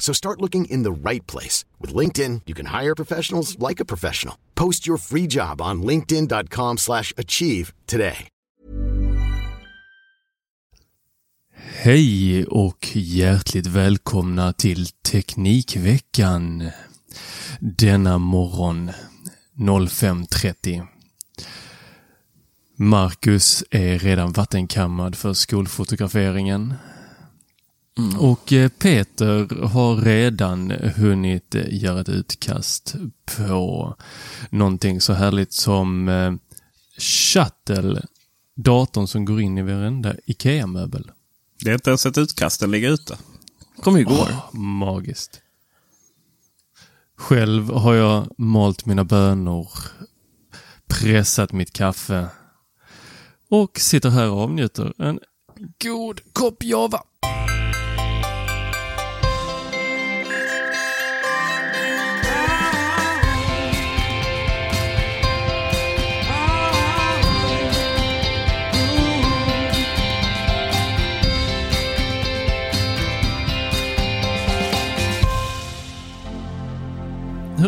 So start looking in the right place. With LinkedIn, you can hire professionals like a professional. Post your free job on linkedin.com slash achieve today. Hej och hjärtligt välkomna till Teknikveckan. Denna morgon 05.30. Marcus är redan vattenkammad för skolfotograferingen. Och eh, Peter har redan hunnit göra ett utkast på någonting så härligt som eh, Shuttle, datorn som går in i varenda IKEA-möbel. Det är inte ens ett utkast, den ligger ute. Kom igår. Åh, magiskt. Själv har jag malt mina bönor, pressat mitt kaffe och sitter här och avnjuter en god kopp java.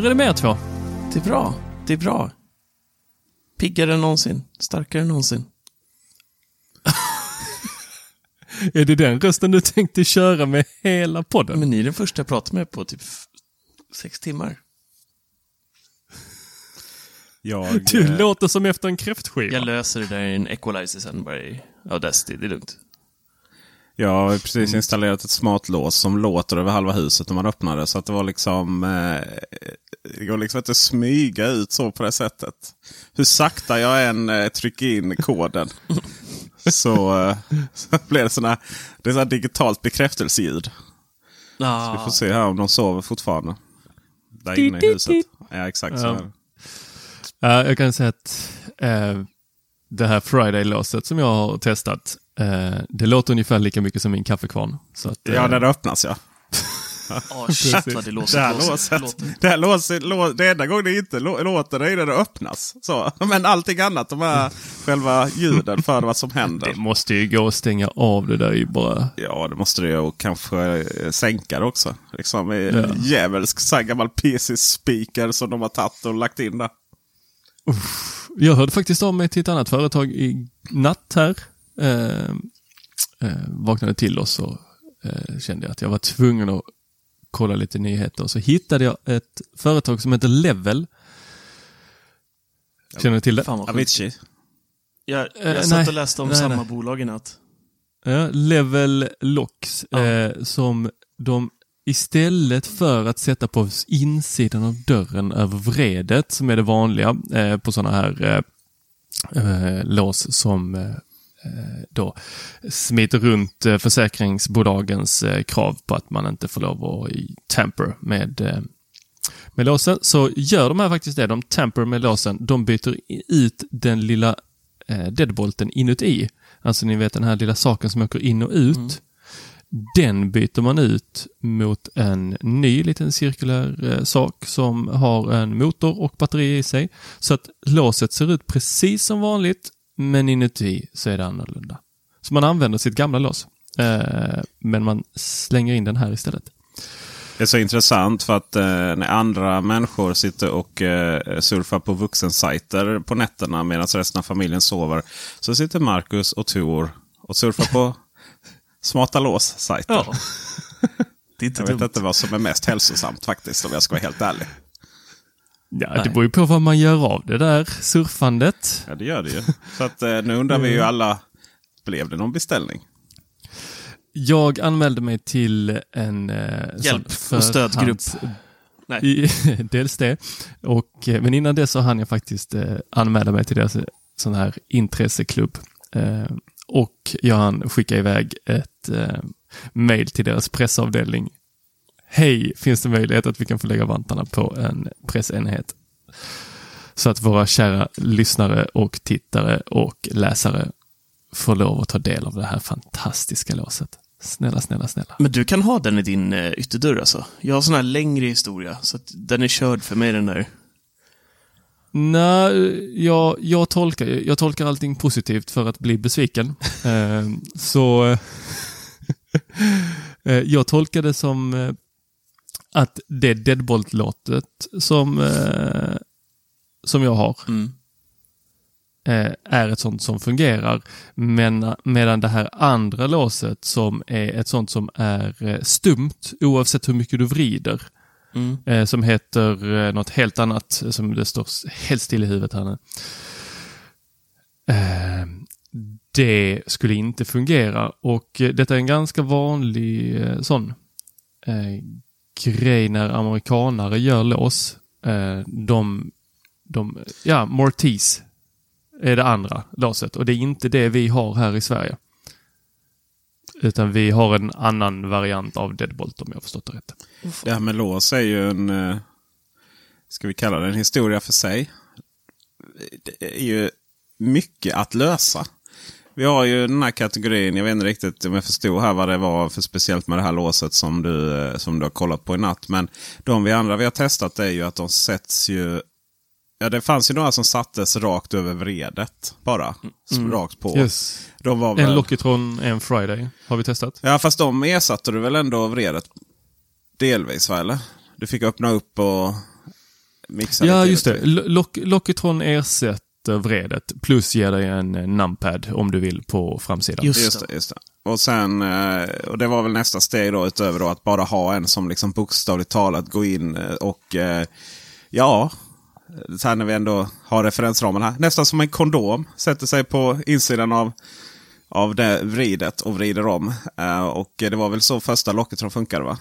Hur är det med er två? Det är bra. Det är bra. Piggare än någonsin. Starkare än någonsin. Är det den rösten du tänkte köra med hela podden? Men ni är den första jag pratar med på typ sex timmar. Jag, Du eh, låter som efter en kräftskiva. Jag löser det där i en equalizer sen bara i Audacity. Det är lugnt. Jag har precis installerat ett smart lås som låter över halva huset när man öppnar det. Så att det var liksom... Eh, det går liksom inte att smyga ut så på det sättet. Hur sakta jag än eh, trycker in koden. så, eh, så blir det såna, det är såna digitalt bekräftelseljud. Ah, Vi får se här om de sover fortfarande. Där inne i huset. Ja, exakt så Ja. är det. Ja, jag kan säga att eh, det här Friday-låset som jag har testat, eh, det låter ungefär lika mycket som min kaffekvarn. Så att, eh, Ja, när det öppnas ja. ah, shit vad det låser. Det här låser, låset, låter. det här låset, lå, det enda gången det inte lå, låter det är när det öppnas. Så. Men allting annat, de här själva ljuden för vad som händer. det måste ju gå att stänga av det där i bara... Ja, det måste det ju. Och kanske eh, sänka det också. Liksom Ja. djävulsk gammal PC-speaker som de har tagit och lagt in där. Jag hörde faktiskt av mig till ett annat företag i natt här. Eh, eh, vaknade till oss och eh, kände att jag var tvungen att kolla lite nyheter. Så hittade jag ett företag som heter Level. Känner du till det? Avicii. Jag, Eh, jag satt nej. och läste om Nej, samma nej. bolag i natt. Ja, Level Locks. Ja. Eh, som de istället för att sätta på insidan av dörren över vredet, som är det vanliga eh, på sådana här eh, lås som då smiter runt eh, försäkringsbolagens eh, krav på att man inte får lov att i- tamper med, eh, med låsen. Så gör de här faktiskt det. De tamper med låsen. De byter ut den lilla eh, deadbolten inuti. Alltså ni vet den här lilla saken som åker in och ut. Den byter man ut mot en ny liten cirkulär eh, sak som har en motor och batteri i sig. Så att låset ser ut precis som vanligt, men inuti så är det annorlunda. Så man använder sitt gamla lås, eh, men man slänger in den här istället. Det är så intressant för att eh, när andra människor sitter och eh, surfar på vuxensajter på nätterna medan resten av familjen sover. Så sitter Marcus och Tor och surfar på smarta lås-sajter. Ja. Jag dumt. vet inte vad som är mest hälsosamt faktiskt om jag ska vara helt ärlig. Ja, Nej. det beror ju på vad man gör av det där surfandet. Ja, det gör det ju. Så att, eh, nu undrar vi ju alla, blev det någon beställning? Jag anmälde mig till en eh, Hjälp och stödgrupp. Nej. I, dels det. Och, eh, men innan det så hann jag faktiskt eh, anmäla mig till deras sån här intresseklubb. Eh, och jag hann skicka iväg ett eh, mail till deras pressavdelning. Hej, finns det möjlighet att vi kan få lägga vantarna på en pressenhet? Så att våra kära lyssnare och tittare och läsare får lov att ta del av det här fantastiska låset. Snälla, snälla, snälla. Men du kan ha den i din eh, ytterdörr alltså? Jag har sån här längre historia, så att den är körd för mig den där. Nej, jag, jag, tolkar, jag tolkar allting positivt för att bli besviken. eh, så eh, jag tolkar det som att det Deadbolt-låtet som, eh, som jag har Mm. eh, är ett sånt som fungerar. Men, medan det här andra låset som är ett sånt som är eh, stumt oavsett hur mycket du vrider. Mm. Eh, som heter eh, något helt annat, som det står helt still i huvudet här nu. Eh, det skulle inte fungera och eh, detta är en ganska vanlig eh, sån grej när amerikanare gör lås. Eh, de, de, ja, Mortis är det andra låset och det är inte det vi har här i Sverige. Utan vi har en annan variant av Deadbolt om jag har förstått det rätt. Det här med lås är ju en, eh, ska vi kalla det en historia för sig. Det är ju mycket att lösa. Vi har ju den här kategorin, jag vet inte riktigt om jag förstod här vad det var för speciellt med det här låset som du, eh, som du har kollat på i natt. Men de vi andra vi har testat är ju att de sätts ju Ja, det fanns ju några som sattes rakt över vredet bara. Mm. Rakt på. Yes. De var En väl... Lockitron, en Friday har vi testat. Ja, fast de ersatte du väl ändå vredet delvis, va? Eller? Du fick öppna upp och mixa Ja, just det. Lock- Lockitron ersätter vredet plus ger dig en eh, numpad om du vill på framsidan. Just, Just det, just det. Och sen, eh, och det var väl nästa steg då utöver då att bara ha en som liksom bokstavligt talat går in eh, och ja, så här när vi ändå har referensramen här. Nästan som en kondom. Sätter sig på insidan av, av det vridet och vrider om. Och det var väl så första locket som funkade va?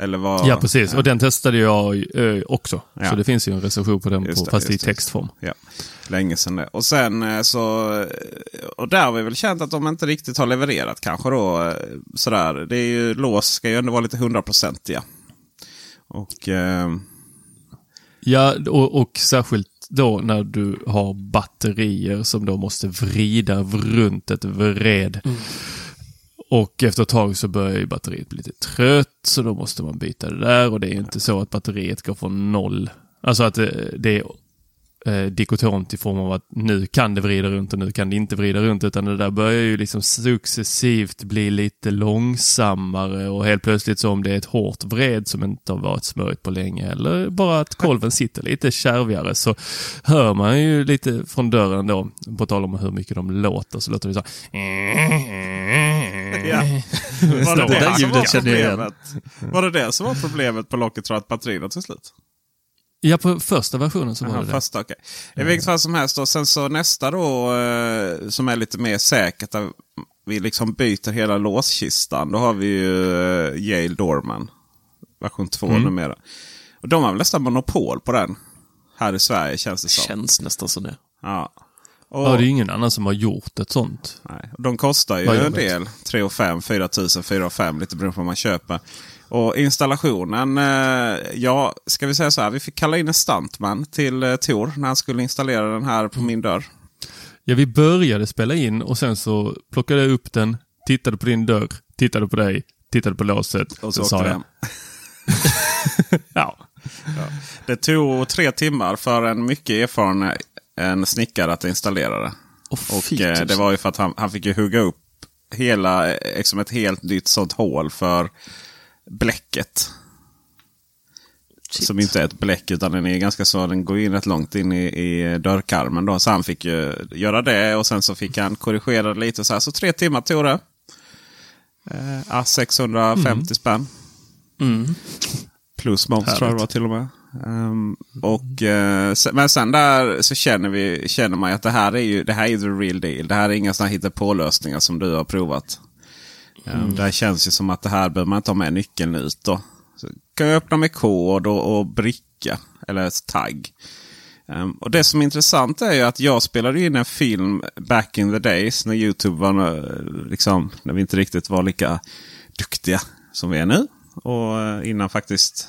Eller vad? Ja, precis. Och den testade jag eh, också. Ja. Så det finns ju en recension på den, på, det, fast i textform. Ja, länge sedan det. Och sen eh, så... eh, Och där har vi väl känt att de inte riktigt har levererat kanske då. Sådär. Det är ju, lås ska ju ändå vara lite hundraprocentiga. Och... Eh, Ja, och, och särskilt då när du har batterier som då måste vrida runt ett vred. Och efter ett tag så börjar ju batteriet bli lite trött, så då måste man byta det där. Och det är ju inte så att batteriet går från noll. Alltså att det, det är eh, dikotomt i form av att nu kan det vrida runt och nu kan det inte vrida runt. Utan det där börjar ju liksom successivt bli lite långsammare och helt plötsligt så om det är ett hårt vred som inte har varit smörjt på länge eller bara att kolven sitter lite kärvigare så hör man ju lite från dörren då, på tal om hur mycket de låter, så låter det så ja. Var det Det där det, som ljudet var känner jag igen. problemet? Var det det som var problemet på locket tror att batterierna tog slut? Ja, på första versionen så var Aha, det det. första, okej. I vilket fall som helst. Och sen så nästa då eh, som är lite mer säkert. Där vi liksom byter hela låskistan. Då har vi ju eh, Yale Dorman. Version 2 Mm. numera. Och de har väl nästan monopol på den. Här i Sverige känns det som. Känns nästan som det. Ja. Och, Ja, det är ingen annan som har gjort ett sånt. nej. Och de kostar ju en del. 3 och 5, 4 000, 4 och 5. Lite beroende på vad man köper. Och installationen, eh, ja, ska vi säga så här. Vi fick kalla in en stuntman till eh, Tor när han skulle installera den här på min dörr. Ja, vi började spela in och sen så plockade jag upp den, tittade på din dörr, tittade på dig, tittade på låset. Och så sa åkte jag, hem. ja, Det tog tre timmar för en mycket erfaren en snickare att installera det. Och, Och eh, det var ju för att han, han fick ju hugga upp hela, eh, liksom ett helt nytt sånt hål för bläcket. Shit. Som inte är ett bläck utan den är ganska så, den går in rätt långt in i, i dörrkarmen. Då. Så han fick ju göra det och sen så fick han korrigera det lite. Så, här. så tre timmar tog det. Eh, ah, 650 spänn. Mm. Plus moms tror jag det var till och med. Um, och, uh, men sen där så känner, vi, känner man att det här är ju det här är the real deal. Det här är inga sådana hittepå-lösningar som du har provat. Mm. Det känns ju som att det här behöver man inte ha med nyckeln ut. Då. Så kan jag öppna med kod och, och bricka eller tagg. Um, och Det som är intressant är ju att jag spelade in en film back in the days när Youtube var eh, liksom, när vi inte riktigt var lika duktiga som vi är nu. Och eh, innan faktiskt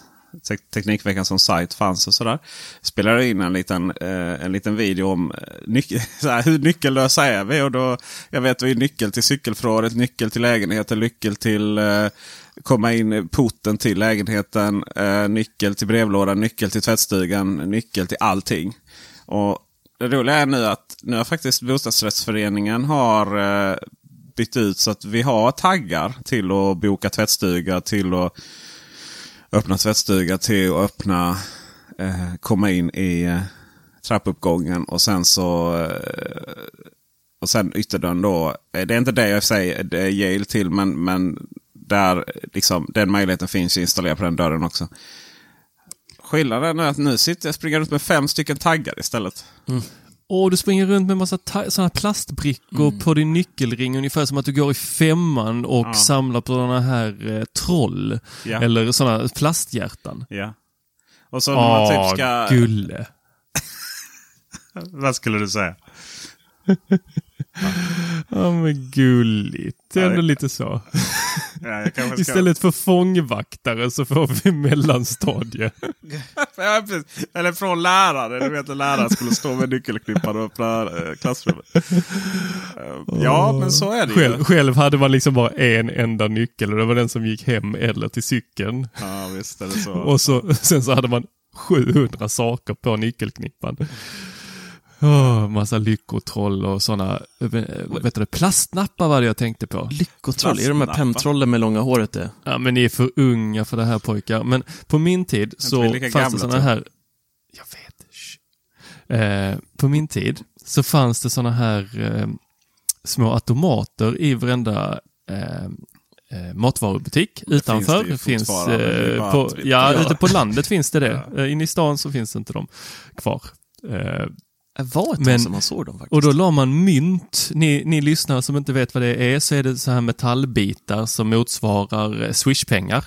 Teknikveckan som sajt fanns och sådär. Spelade in en liten, eh, en liten video om eh, nyc såhär, hur nyckellösa är vi. Och då, jag vet vi är nyckel till cykelförrådet, nyckel till lägenheten, nyckel till eh, komma in porten till lägenheten, eh, nyckel till brevlådan, nyckel till tvättstugan, nyckel till allting. Och Det roliga är nu att nu har faktiskt bostadsrättsföreningen har eh, bytt ut så att vi har taggar till att boka tvättstuga, till att öppna tvättstuga, till att öppna, eh, komma in i eh, trappuppgången och sen så eh, och sen ytterdörren då. Eh, det är inte det jag säger det är Yale till men, men där liksom, den möjligheten finns installerad på den dörren också. Skillnaden är att nu sitter jag springer runt med fem stycken taggar istället. Mm. Och du springer runt med massa sådana plastbrickor mm. på din nyckelring. Ungefär som att du går i femman och ja. samlar på sådana här eh, troll. Ja. Eller sådana plasthjärtan. Ja. Och så när man typ ska... gulle. Vad skulle du säga? Ja men gulligt. Det är ändå lite så. Ja, ska... Istället för fångvaktare så får vi mellanstadie. ja, Eller från lärare. Du vet att lärare skulle stå med nyckelknippan och öppna äh, klassrummet. Uh, ja, men så är det själv, ju. Själv hade man liksom bara en enda nyckel och det var den som gick hem eller till cykeln. Ja, visst är det så. och så, sen så hade man 700 saker på nyckelknippan. Oh, massa lyckotroll och sådana, vet du, plastnappar var det jag tänkte på. Lyckotroll? Är det de här pemtrollen med långa håret det? Ja, men ni är för unga för det här pojkar. Men på min tid så fanns det sådana här... Jag vet. Eh, på min tid så fanns det sådana här eh, små automater i varenda eh, eh matvarubutik det utanför. Finns, det finns eh, på, ja, ute på landet finns det det. Ja. Eh, inne i stan så finns inte de kvar. Eh, var ett tag som man såg dem faktiskt. Och då la man mynt. Ni, ni lyssnare som inte vet vad det är, så är det så här metallbitar som motsvarar eh, swishpengar.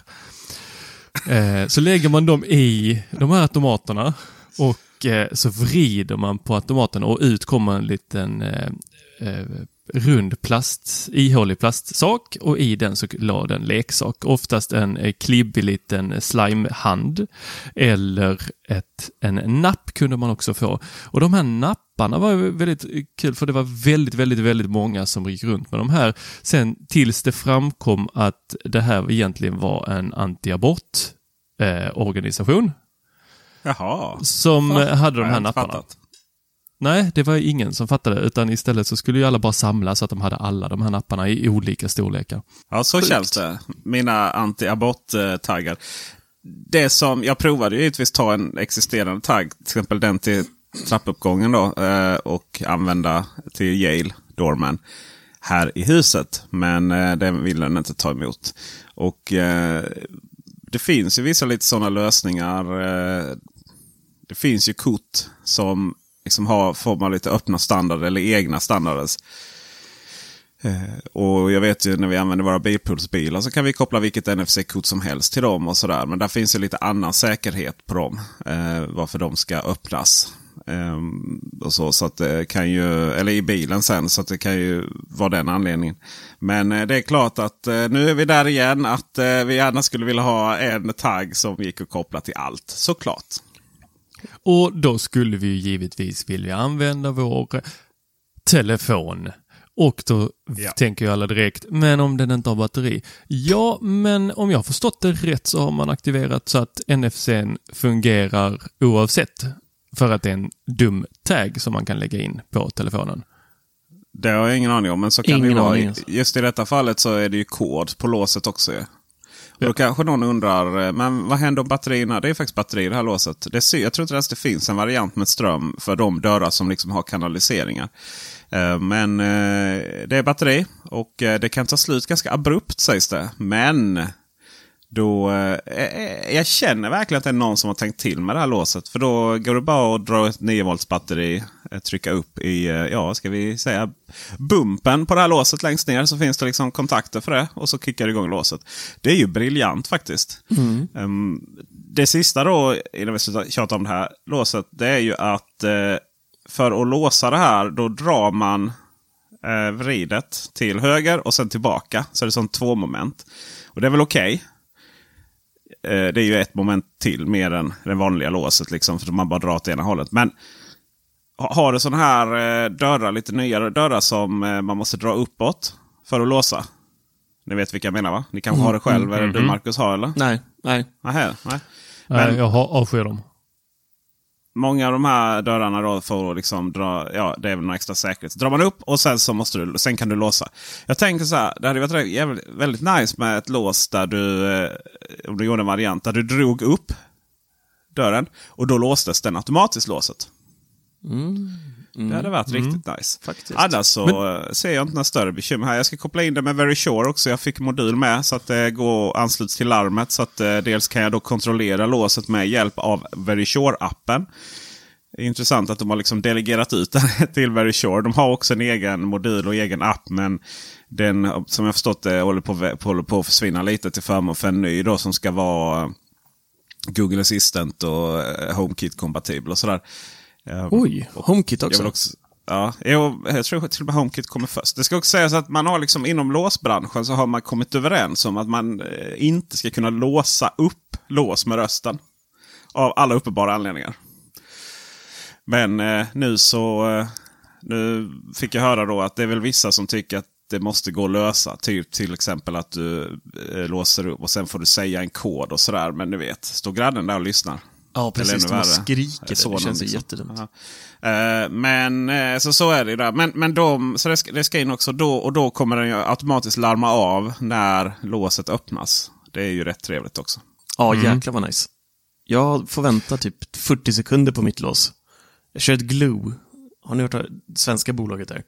eh, så lägger man dem i de här automaterna och eh, så vrider man på automaten och ut kommer en liten eh, eh rund plast, ihålig plastsak och i den så la den leksak. Oftast en eh, klibbig liten slimehand eller ett, en napp kunde man också få. Och de här napparna var väldigt kul för det var väldigt, väldigt, väldigt många som gick runt med de här. Sen tills det framkom att det här egentligen var en antiabort eh, organisation. Jaha. Som Fan, hade de här napparna. Fattat. Nej, det var ingen som fattade, utan istället så skulle ju alla bara samla så att de hade alla de här napparna i olika storlekar. Ja, så Sjukt. känns det. Mina anti-abort-taggar. Det som, jag provade ju givetvis ta en existerande tagg, till exempel den till trappuppgången då, eh, och använda till Yale Doorman här i huset. Men eh, den ville den inte ta emot. Och eh, det finns ju vissa lite sådana lösningar. Det finns ju kort som liksom ha, får man lite öppna standarder eller egna standarder. Eh, och jag vet ju när vi använder våra bilpulsbilar så kan vi koppla vilket NFC-kort som helst till dem och sådär. Men där finns ju lite annan säkerhet på dem. Eh, varför de ska öppnas. Eh, och så, så att det kan ju, eller i bilen sen, så att det kan ju vara den anledningen. Men eh, det är klart att eh, nu är vi där igen. Att eh, vi gärna skulle vilja ha en tagg som gick att koppla till allt. Såklart. Och då skulle vi givetvis vilja använda vår telefon. Och då ja. tänker ju alla direkt, men om den inte har batteri? Ja, men om jag har förstått det rätt så har man aktiverat så att NFC fungerar oavsett. För att det är en dum tag som man kan lägga in på telefonen. Det har jag ingen aning om, men så kan ingen det vara. Just i detta fallet så är det ju kod på låset också. Ja. Då kanske någon undrar, eh, men vad händer om batterierna? Det är faktiskt batterier i det här låset. Det är, jag tror inte ens det finns en variant med ström för de dörrar som liksom har kanaliseringar. Eh, men eh, det är batteri och det kan ta slut ganska abrupt sägs det. Men då, eh, eh, jag känner verkligen att det är någon som har tänkt till med det här låset. För då går det bara att dra ett 9 volts batteri, eh, trycka upp i, eh, ja ska vi säga, bumpen på det här låset längst ner. Så finns det liksom kontakter för det och så kickar det igång låset. Det är ju briljant faktiskt. Ehm, det sista då, innan vi slutar tjata om det här låset, det är ju att eh, för att låsa det här då drar man eh, vridet till höger och sen tillbaka. Så det är som två moment. Och det är väl okej. Eh, det är ju ett moment till mer än det vanliga låset. Liksom, för man bara drar åt ena hållet. Men ha- har du sådana här eh, dörrar, lite nyare dörrar som eh, man måste dra uppåt för att låsa? Ni vet vilka jag menar va? Ni kanske har det själv, eller du Marcus har eller? Nej, nej. Nähä, nej. Nej, Men- jag har avskyr dem. Många av de här dörrarna då får liksom dra, ja det är väl någon extra säkerhet. Drar man upp och sen så måste du, sen kan du låsa. Jag tänker så här, det hade varit jävligt, väldigt nice med ett lås där du, eh, om du gjorde en variant, där du drog upp dörren och då låstes den automatiskt låset. Mm. Det hade varit riktigt nice. Faktiskt. Annars så eh, ser jag inte några större bekymmer här. Jag ska koppla in det med Very Sure också. Jag fick modul med så att det går ansluts till larmet. Så att eh, dels kan jag då kontrollera låset med hjälp av Very Sure-appen. Intressant att de har liksom delegerat ut det till Very Sure. De har också en egen modul och egen app. Men den, som jag förstått det, håller på, håller på att försvinna lite till förmån för en ny då som ska vara Google Assistant och eh, HomeKit-kompatibel och sådär. Eh, Oj, HomeKit jag också. också ja, jag, jag tror till och med HomeKit kommer först. Det ska också sägas att man har liksom inom låsbranschen så har man kommit överens om att man eh, inte ska kunna låsa upp lås med rösten. Av alla uppenbara anledningar. Men eh, nu så eh, nu fick jag höra då att det är väl vissa som tycker att det måste gå att lösa. Typ till exempel att du eh, låser upp och sen får du säga en kod och sådär. Men du vet, står grannen där och lyssnar. Ja, precis. De skriker. Det, Sonen, det känns liksom. jättedumt. Ja. Eh, men eh, så, så är det ju där. Men, men de, så det ska, det ska in också då och då kommer den ju automatiskt larma av när låset öppnas. Det är ju rätt trevligt också. Ja, jäklar vad nice. Jag får vänta typ 40 sekunder på mitt lås. Jag kör ett Glue. Har ni hört det svenska bolaget där?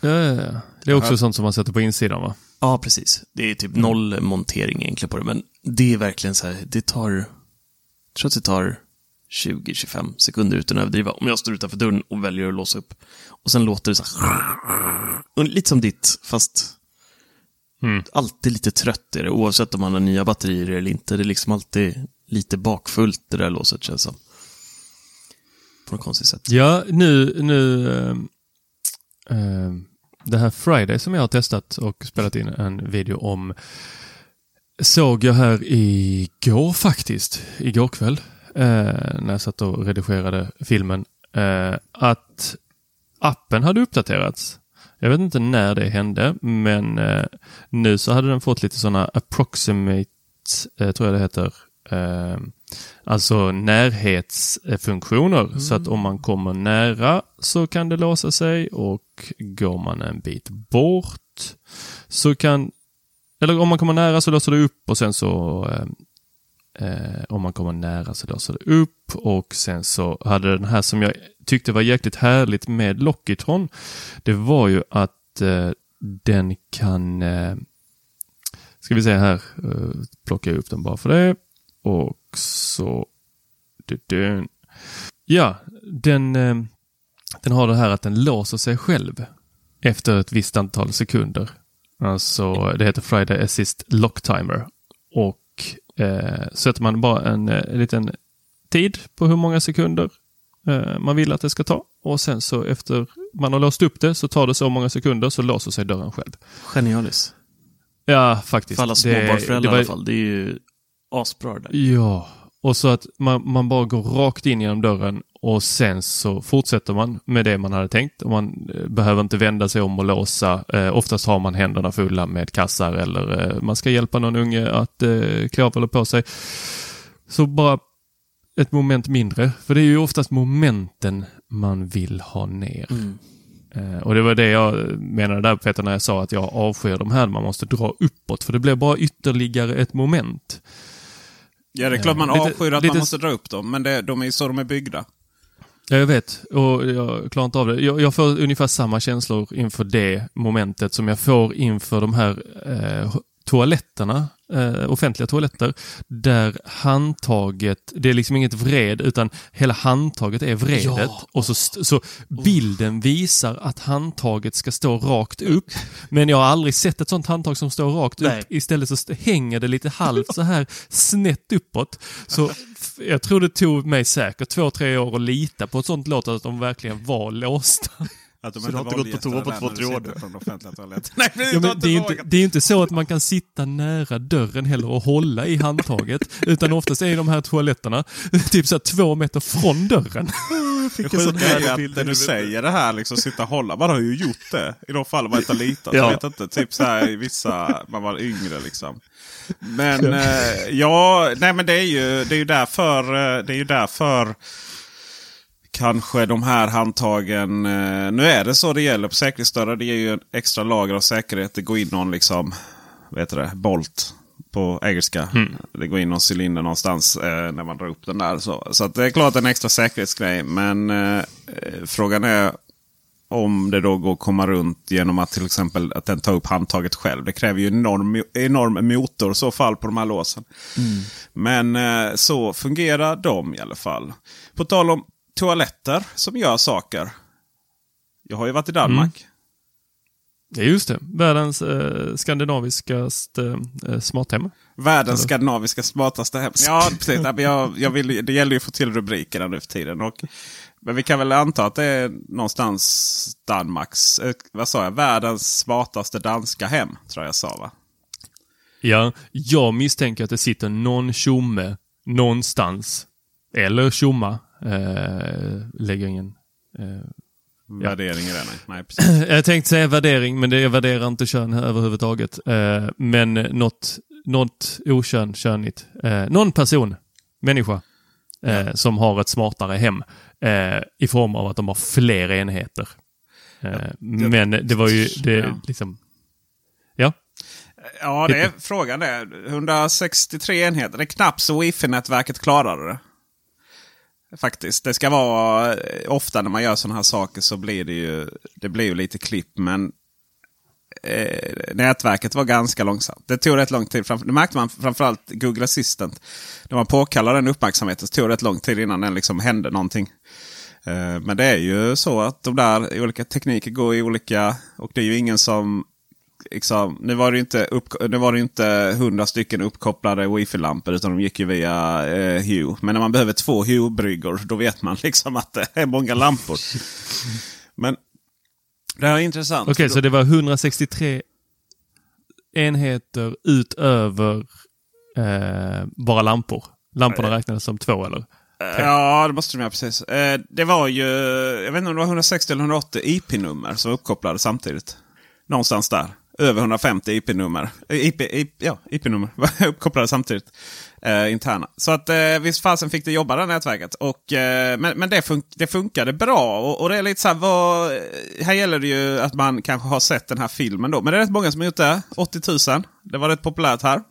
Ja, ja, ja. Det är också sånt som man sätter på insidan va? Ja, precis. Det är typ noll montering egentligen på det, men det är verkligen så här, det tar, tror att det tar 20-25 sekunder utan att överdriva. Om jag står utanför dörren och väljer att låsa upp. Och sen låter det så här, lite som ditt, fast alltid lite trött är det, oavsett om man har nya batterier eller inte. Det är liksom alltid lite bakfullt det där låset känns som. På något konstigt sätt. Ja, nu, nu ehm, ehm, det här Friday som jag har testat och spelat in en video om såg jag här igår faktiskt, igår kväll, eh, när jag satt och redigerade filmen, eh, att appen hade uppdaterats. Jag vet inte när det hände, men eh, nu så hade den fått lite sådana approximate, eh, tror jag det heter, eh, alltså närhetsfunktioner. Så att om man kommer nära så kan det låsa sig och går man en bit bort så kan, eller om man kommer nära så låser det upp och sen så eh, eh om man kommer nära så låser det upp och sen så hade den här som jag tyckte var jäkligt härligt med Lockitron. Det var ju att eh, den kan, eh, ska vi se här, eh, plockar jag upp den bara för det. Och så, ja, den, eh, den har det här att den låser sig själv efter ett visst antal sekunder. Alltså, det heter Friday Assist Lock Timer. Och eh, sätter man bara en, eh, en liten tid på hur många sekunder eh, man vill att det ska ta. Och sen så efter man har låst upp det så tar det så många sekunder så låser sig dörren själv. Genialiskt. Ja, faktiskt. För alla småbarnsföräldrar det var- i alla fall. Det är ju asbra det där. Ja, och så att man, man bara går rakt in genom dörren och sen så fortsätter man med det man hade tänkt. Och man eh, behöver inte vända sig om och låsa. Eh, oftast har man händerna fulla med kassar eller eh, man ska hjälpa någon unge att eh, klä av eller på sig. Så bara ett moment mindre. För det är ju oftast momenten man vill ha ner. Eh, Och det var det jag menade där Peter när jag sa att jag avskyr de här man måste dra uppåt. För det blir bara ytterligare ett moment. Ja, det är klart man Lite- avskyr att lite- man måste dra upp dem. Men det, de är ju så de är byggda. Ja, jag vet. Och jag klarar inte av det. Jag, jag får ungefär samma känslor inför det momentet som jag får inför de här eh, toaletterna eh, offentliga toaletter där handtaget, det är liksom inget vred utan hela handtaget är vredet Ja. och så, så bilden visar att handtaget ska stå rakt upp. Men jag har aldrig sett ett sånt handtag som står rakt Nej. upp. Istället så hänger det lite halvt så här snett uppåt. Så jag tror det tog mig säkert två, tre år att lita på ett sånt låt att de verkligen var låsta. Att de Så du har inte gått på toa på två, tre år? På den offentliga. Nej, men Ja, men det, är ju inte, det är inte så att man kan sitta nära dörren heller och hålla i handtaget. Utan oftast är de här toaletterna typ så här två meter från dörren. Det sjuka är att när du säger det här, liksom sitta och hålla. Man har ju gjort det. I de fall man inte har litat. Ja. Jag vet inte, typ så här i vissa, man var yngre liksom. Men eh, ja, nej men det är ju, det är ju därför, eh, det är ju därför kanske de här handtagen. Eh, nu är det så det gäller på säkerhetsdörrar. Det ger ju en extra lager av säkerhet. Det går in någon liksom, heter det, bolt på engelska. Det går in någon cylinder någonstans eh, när man drar upp den där. Så, så det är klart en extra säkerhetsgrej. Men eh, frågan är om det då går att komma runt genom att till exempel att den tar upp handtaget själv. Det kräver ju en enorm, enorm motor i så fall på de här låsen. Men eh, så fungerar de i alla fall. På tal om toaletter som gör saker. Jag har ju varit i Danmark. Ja, just det. Världens eh, skandinaviskaste eh, smarthem. Världens skandinaviska smartaste hem. Ja, precis. Jag, jag vill, det gäller ju att få till rubrikerna nu för tiden. Och, men vi kan väl anta att det är någonstans Danmarks, eh, vad sa jag, världens smartaste danska hem. Tror jag sa va? Ja, jag misstänker att det sitter någon tjomme någonstans. Eller tjomma. Eh, lägger ingen... Eh, Ja. Värdering i det. Nej, nej precis. Jag tänkte säga värdering, men det, jag värderar inte kön överhuvudtaget. Eh, men något, något okön, königt. Eh, någon person, människa, eh, som har ett smartare hem eh, i form av att de har fler enheter. Eh, men det var ju det Ja. liksom... Ja, Ja, det är frågan är. 163 enheter. Det är knappt så wifi-nätverket klarade det. Faktiskt. Det ska vara eh, ofta när man gör sådana här saker så blir det ju, det blir ju lite klipp. Men eh, nätverket var ganska långsamt. Det tog rätt lång tid. Framför, det märkte man framförallt Google Assistant. När man påkallar den uppmärksamheten så tog det rätt lång tid innan den liksom hände någonting. Eh, Men det är ju så att de där olika tekniker går i olika... Och det är ju ingen som... Liksom, nu var det inte, upp, nu var det inte hundra stycken uppkopplade wifi-lampor utan de gick ju via eh, Hue. Men när man behöver två Hue-bryggor då vet man liksom att det är många lampor. Men det här är intressant. okej, för så det var 163 enheter utöver eh, bara lampor. Lamporna räknades som två, eller? Ja, det måste de göra precis. Eh, det var ju, jag vet inte om det var 160 eller 180 IP-nummer som var uppkopplade samtidigt. Någonstans där. Över 150 IP-nummer. Eh, IP, IP, ja, IP-nummer uppkopplade samtidigt. Eh, interna. Så att eh, visst fasen fick det jobba det nätverket. Och, eh, men men det, fun det funkade bra. Och, och det är lite så här, vad, här gäller det ju att man kanske har sett den här filmen då. Men det är rätt många som har gjort det. 80 000. Det var rätt populärt här.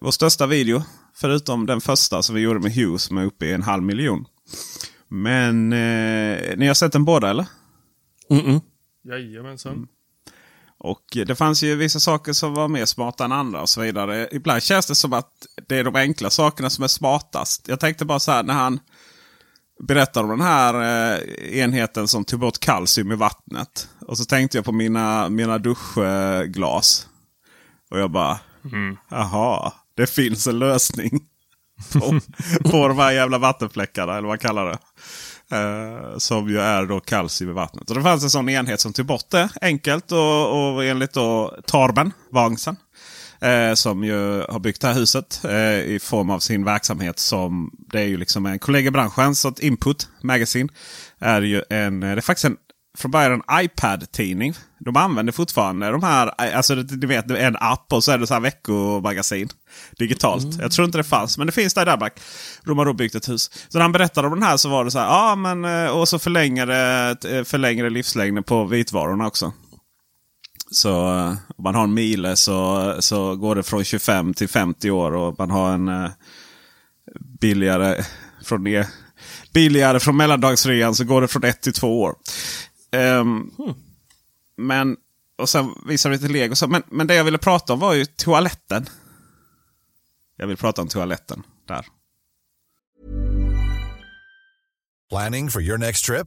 Vår största video. Förutom den första som vi gjorde med Hughes som är uppe i en halv miljon. Men eh, ni har sett den båda eller? Mm-mm. Jajamensan. Och det fanns ju vissa saker som var mer smarta än andra och så vidare. Ibland känns det som att det är de enkla sakerna som är smartast. Jag tänkte bara så här när han berättar om den här eh, enheten som tog bort kalcium i vattnet. Och så tänkte jag på mina, mina duschglas. Och jag bara, jaha, det finns en lösning. På, på de här jävla vattenfläckarna, eller vad man kallar det. Eh, som ju är då kalcium i vattnet. Och det fanns en sån enhet som tog bort det enkelt och, och enligt då Torben Wangsen. Eh, som ju har byggt det här huset eh, i form av sin verksamhet som det är ju liksom en kollega i branschen. Så att Input Magazine är ju en, eh, det är faktiskt en från början en iPad-tidning. De använder fortfarande de här, alltså du vet en app och så är det så här veckomagasin. Digitalt. Jag tror inte det fanns, men det finns där i Danmark. De har då byggt ett hus. Så när han berättade om den här så var det så här, ja men eh, och så förlänger det, eh, förlänger det livslängden på vitvarorna också. Så eh, om man har en Miele så, så går det från 25 till 50 år och man har en eh, billigare från det, billigare från mellandagsrean så går det från 1 till 2 år. Ehm, Men, och sen visar vi lite lego. Så, men, men det jag ville prata om var ju toaletten. Jag vill prata om toaletten där. Planning for your next trip?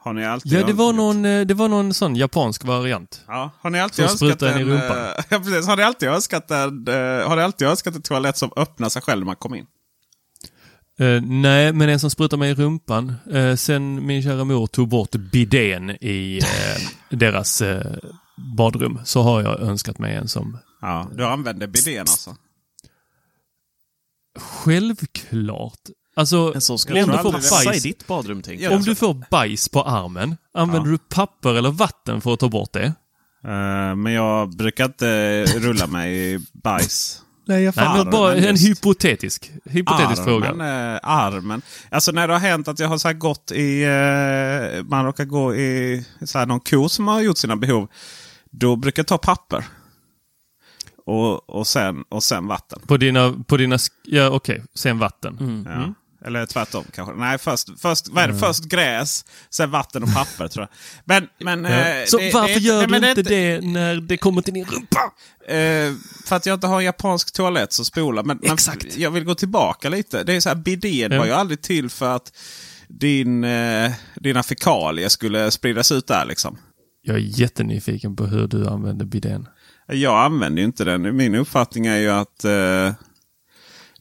Har ni alltid Ja, det var, någon, eh, det var någon sån japansk variant. Ja, har ni alltid Som önskat sprutar en en... i rumpan. eh, Ja, precis. Har ni alltid önskat en, eh, har ni alltid önskat en toalett som öppnar sig själv när man kommer in? Eh, nej, men en som sprutar mig i rumpan. Eh, sen min kära mor tog bort bidén i eh, deras badrum så har jag önskat mig en som Ja, du använder bidén alltså? självklart. Alltså, En sån ska om du får passa i bajs, ditt badrum, tänker Ja, jag. om du får bajs på armen, använder Ja. du papper eller vatten för att ta bort det? Eh, men jag brukar inte rulla mig i bajs. Nej, jag Nej, Armen men bara en hypotetisk, hypotetisk fråga. Armen, eh, armen. Alltså när det har hänt att jag har så här gått i... Eh, man råkar gå i så här, någon ko som har gjort sina behov. Då brukar jag ta papper. Och, och, sen, och sen vatten. På dina, på dina, ja okej, sen vatten. Ja. Eller tvärtom kanske. Nej, först, först, vad är det? först gräs, sen vatten och papper tror jag. Men, men, Ja. eh, Så det- varför det- gör nej, du inte det? när det kommer till din rumpa? Eh, för att jag inte har en japansk toalett så spola. Men, men jag vill gå tillbaka lite. Det är så här, bidén Ja. var ju aldrig till för att din, eh, dina fekalier skulle spridas ut där liksom. Jag är jättenyfiken på hur du använder bidén. Jag använder ju inte den. Min uppfattning är ju att eh,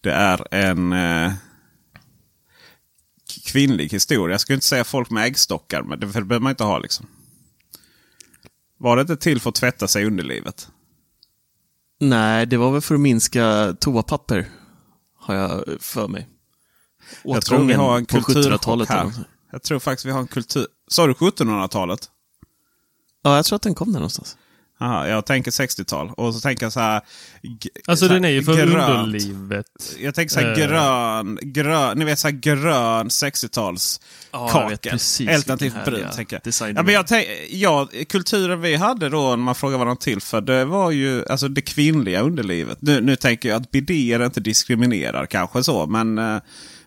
det är en eh, kvinnlig historia. Jag skulle inte säga folk med äggstockar, men det, behöver man inte ha liksom. Var det inte till för att tvätta sig i underlivet? Nej, det var väl för att minska toapapper. Har jag för mig. Jag tror vi har en på kulturchock 1700-talet. eller här. Jag tror faktiskt vi har en kultur... Sa du 1700-talet? Ja, jag tror att den kom där någonstans. Aha, jag tänker 60-tal. Och så tänker jag så här... Alltså så här den är ju för grönt. underlivet. Jag tänker så här Eh. grön, grön, ni vet så här grön 60-tals Ja, kaka. jag vet precis Alternativt vilken brun härliga tänker jag. design Ja, det men är. jag tänk, ja, kulturen vi hade då när man frågar vad de till för. Det var ju alltså det kvinnliga underlivet. Nu, nu tänker jag att bidéer inte diskriminerar kanske så. Men, eh,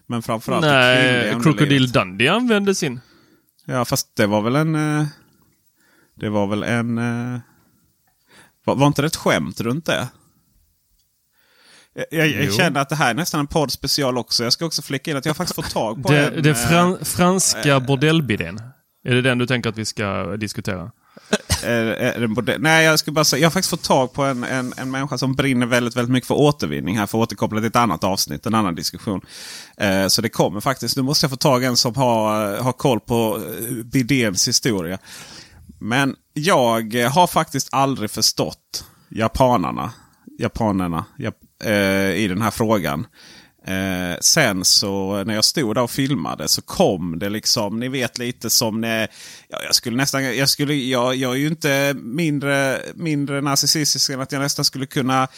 men framförallt det Nej, kvinnliga Crocodile underlivet. Dundee använde sin. Ja fast det var väl en... eh, Det var väl en... eh, Var, var inte det ett skämt runt det? Jag, jag, känner att det här är nästan en podd special också. Jag ska också flika in att jag har faktiskt fått tag på Det, en... det eh, fran, franska bordellbidén. Är det den du tänker att vi ska diskutera? borde- Nej, jag skulle bara säga. Jag har faktiskt fått tag på en, en, en människa som brinner väldigt, väldigt mycket för återvinning här. För att återkoppla till ett annat avsnitt, en annan diskussion. Eh, så det kommer faktiskt. Nu måste jag få tag i en som har, har koll på eh, bidéns historia. Men jag har faktiskt aldrig förstått japanerna, japanerna jap, eh, i den här frågan. Eh, sen så när jag stod där och filmade så kom det liksom, ni vet lite som när, ja, jag skulle nästan, jag skulle, jag, jag är ju inte mindre, mindre narcissistisk än att jag nästan skulle kunna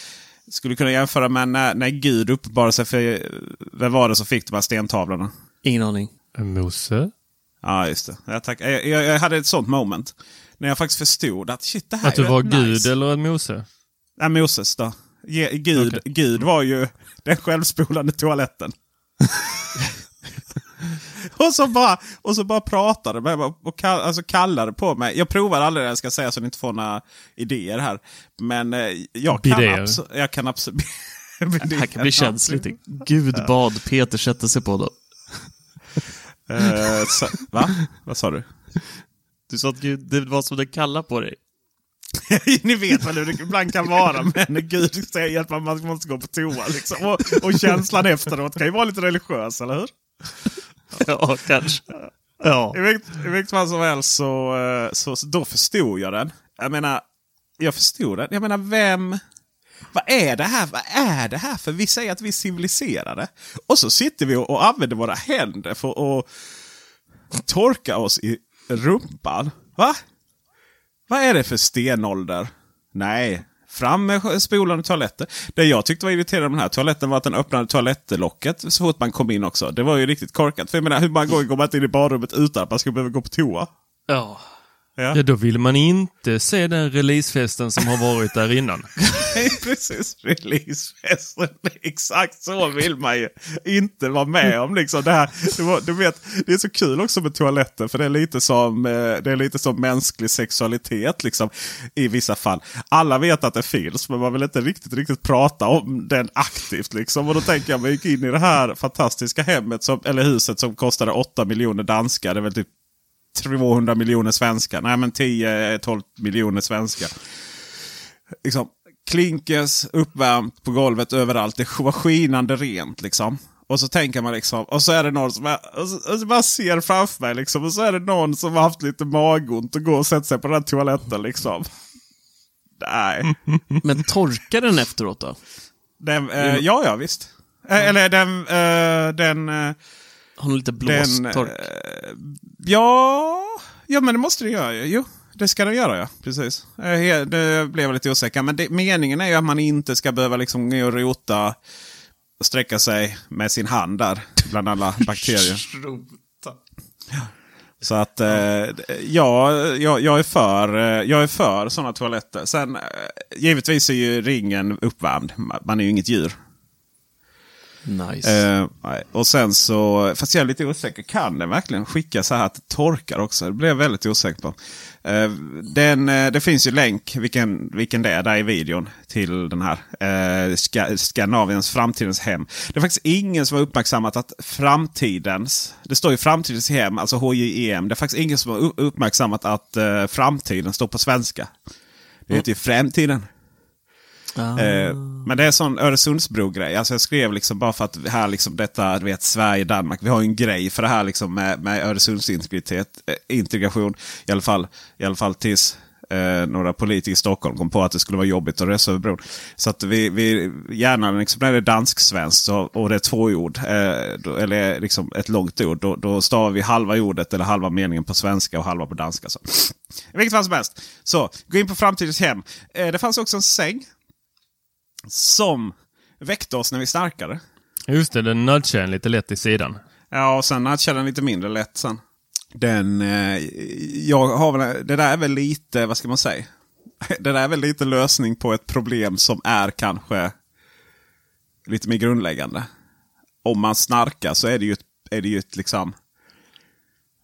skulle kunna jämföra med när, när Gud uppenbarade sig för, vem var det som fick de här stentavlorna? Ingen aning. Mose? Ja, just det. Jag, tack, jag, jag, jag hade ett sånt moment. När jag faktiskt förstod att shit, det här Att du var rätt gud nice. eller en Mose? Ja, Moses då. Ge, Gud, Okej. Gud var ju den självspolande toaletten. och, så bara, och så bara pratade med mig och kall, alltså kallade på mig. Jag provar aldrig det jag ska säga så ni inte får några idéer här. Men eh, jag kan, abso- jag kan absolut... Det här kan bli känsligt. Gud bad Peter sätta sig på då. Eh, så, va? Vad sa du? Du sa att Gud, det var som den kallade på dig. Ni vet väl hur det ibland kan vara. Men Gud säger att man måste gå på toa. Liksom. Och, och känslan efteråt kan ju vara lite religiös, eller hur? Ja, kanske. Ja. I vilket, i vilket fall som helst så, eh, så, så då förstod jag den. Jag menar, jag förstod den. Jag menar, vem... Vad är det här? Vad är det här? För vi säger att vi är civiliserade. Och så sitter vi och, och använder våra händer för att torka oss i rumpan. Va? Vad är det för stenålder? Nej, fram med spolande toaletter. Det jag tyckte var irriterande med den här toaletten var att den öppnade toalettlocket så fort man kom in också. Det var ju riktigt korkat. För jag menar, hur många gånger går man inte in i badrummet utan att man ska behöva gå på toa? Ja. Ja, Ja, då vill man inte se den releasefesten som har varit där innan. Nej, precis. Releasefesten. Exakt så vill man ju inte vara med om. Liksom det, här, var, du vet, det är så kul också med toaletten. För det är lite som, eh, det är lite som mänsklig sexualitet liksom, i vissa fall. Alla vet att det finns, men man vill inte riktigt, riktigt prata om den aktivt. Liksom. Och då tänker jag, man gick in i det här fantastiska hemmet, som, eller huset som kostade 8 miljoner danskar. Det är väl typ 200 miljoner svenskar. Nej, men 10-12 miljoner svenskar liksom, klinkers uppvärmt på golvet överallt. Det var skinande rent liksom. Och så tänker man liksom, och så är det någon som är, och så, och så bara ser framför mig liksom. Och så är det någon som har haft lite magont och går och sätter sig på den här toaletten liksom. Nej. Men torkar den efteråt då? Den, eh, ja, ja visst. Eh, eller den, eh, den, eh, Har den lite den blåstork? eh, ja, ja, men det måste det göra. Jo, det ska den göra ja. Precis. Eh, he- Det blev jag lite osäker. Men det, meningen är ju att man inte ska behöva liksom gå och rota och sträcka sig med sin hand där. Bland alla bakterier. Så att eh, ja, jag, jag är för, eh, jag är för sådana toaletter. Sen eh, givetvis är ju ringen uppvärmd. Man är ju inget djur. Nice. Nej. och sen så, fast jag är lite osäker. Kan den verkligen skicka så här att det torkar också? Det blev jag väldigt osäker på. Eh, den, eh, det finns ju länk, vilken, vilken det är, där i videon. Till den här. Eh, Ska, Skandinaviens framtidens hem. Det är faktiskt ingen som har uppmärksammat att framtidens, det står ju framtidens hem, alltså HJEM. Det är faktiskt ingen som har uppmärksammat att framtiden står på svenska. Det heter ju framtiden. Ah. Eh, men det är en sån Öresundsbro-grej. Alltså jag skrev liksom bara för att här liksom detta, du vet Sverige-Danmark. Vi har ju en grej för det här liksom med, med Öresundsintegritet. Eh, integration. I alla fall, i alla fall tills eh, några politiker i Stockholm kom på att det skulle vara jobbigt att resa över bron. Så att vi, vi gärna liksom, när det är dansk-svenskt och det är två ord. Eh, då, eller liksom ett långt ord. Då, då stavar vi halva ordet eller halva meningen på svenska och halva på danska. Så. I vilket fall som helst. Så, gå in på framtidens hem. Eh, det fanns också en säng som väckte oss när vi snarkade. Just det, den nudgade en lite lätt i sidan. Ja, och sen nudgade den lite mindre lätt sen. Den, eh, jag har väl, det där är väl lite, vad ska man säga? Det där är väl lite lösning på ett problem som är kanske lite mer grundläggande. Om man snarkar så är det ju ett, är det ju ett liksom...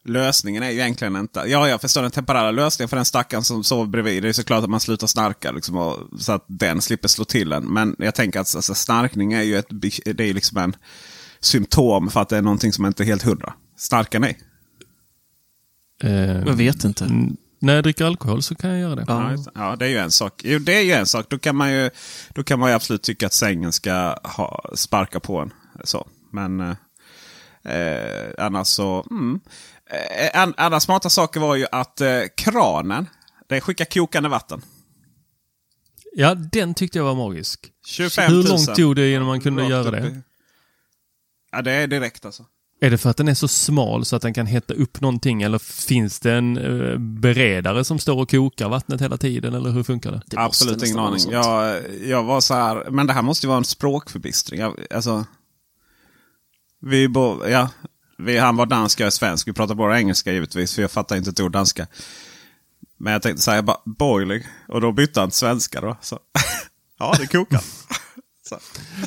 Lösningen är ju egentligen inte... Ja, jag förstår den temporära lösningen för den stackaren som sover bredvid. Det är såklart att man slutar snarka liksom, och, så att den slipper slå till en. Men jag tänker att alltså, snarkning är ju ett, det är liksom en symptom för att det är någonting som inte är helt hundra. Snarkar ni? Eh, Jag vet inte. när jag dricker alkohol så kan jag göra det. Ja, ja, det är ju en sak. Jo, det är ju en sak. Då kan man ju, då kan man ju absolut tycka att sängen ska ha, sparka på en. Så. Men eh, eh, annars så... Mm. Eh, an, andra smarta saker var ju att eh, kranen, den skickar kokande vatten. Ja, den tyckte jag var magisk. 25 Hur 000. långt tog det innan man kunde Rakt göra det? i- Ja, det är direkt alltså. Är det för att den är så smal så att den kan hetta upp någonting eller finns det en eh, beredare som står och kokar vattnet hela tiden eller hur funkar det? Det Absolut ingen aning. Jag, jag var så här, men det här måste ju vara en språkförbistring. Jag, alltså, vi bo, ja, vi, han var dansk, jag är svensk. Vi pratar bara engelska givetvis, för jag fattar inte ett ord danska. Men jag tänkte säga bara boiling och då bytte han till svenska då. Så. Ja, det kokar. Så.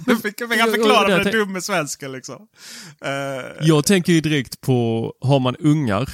Nu fick jag förklara för den dumme svensken liksom. Eh, Jag tänker ju direkt på, har man ungar,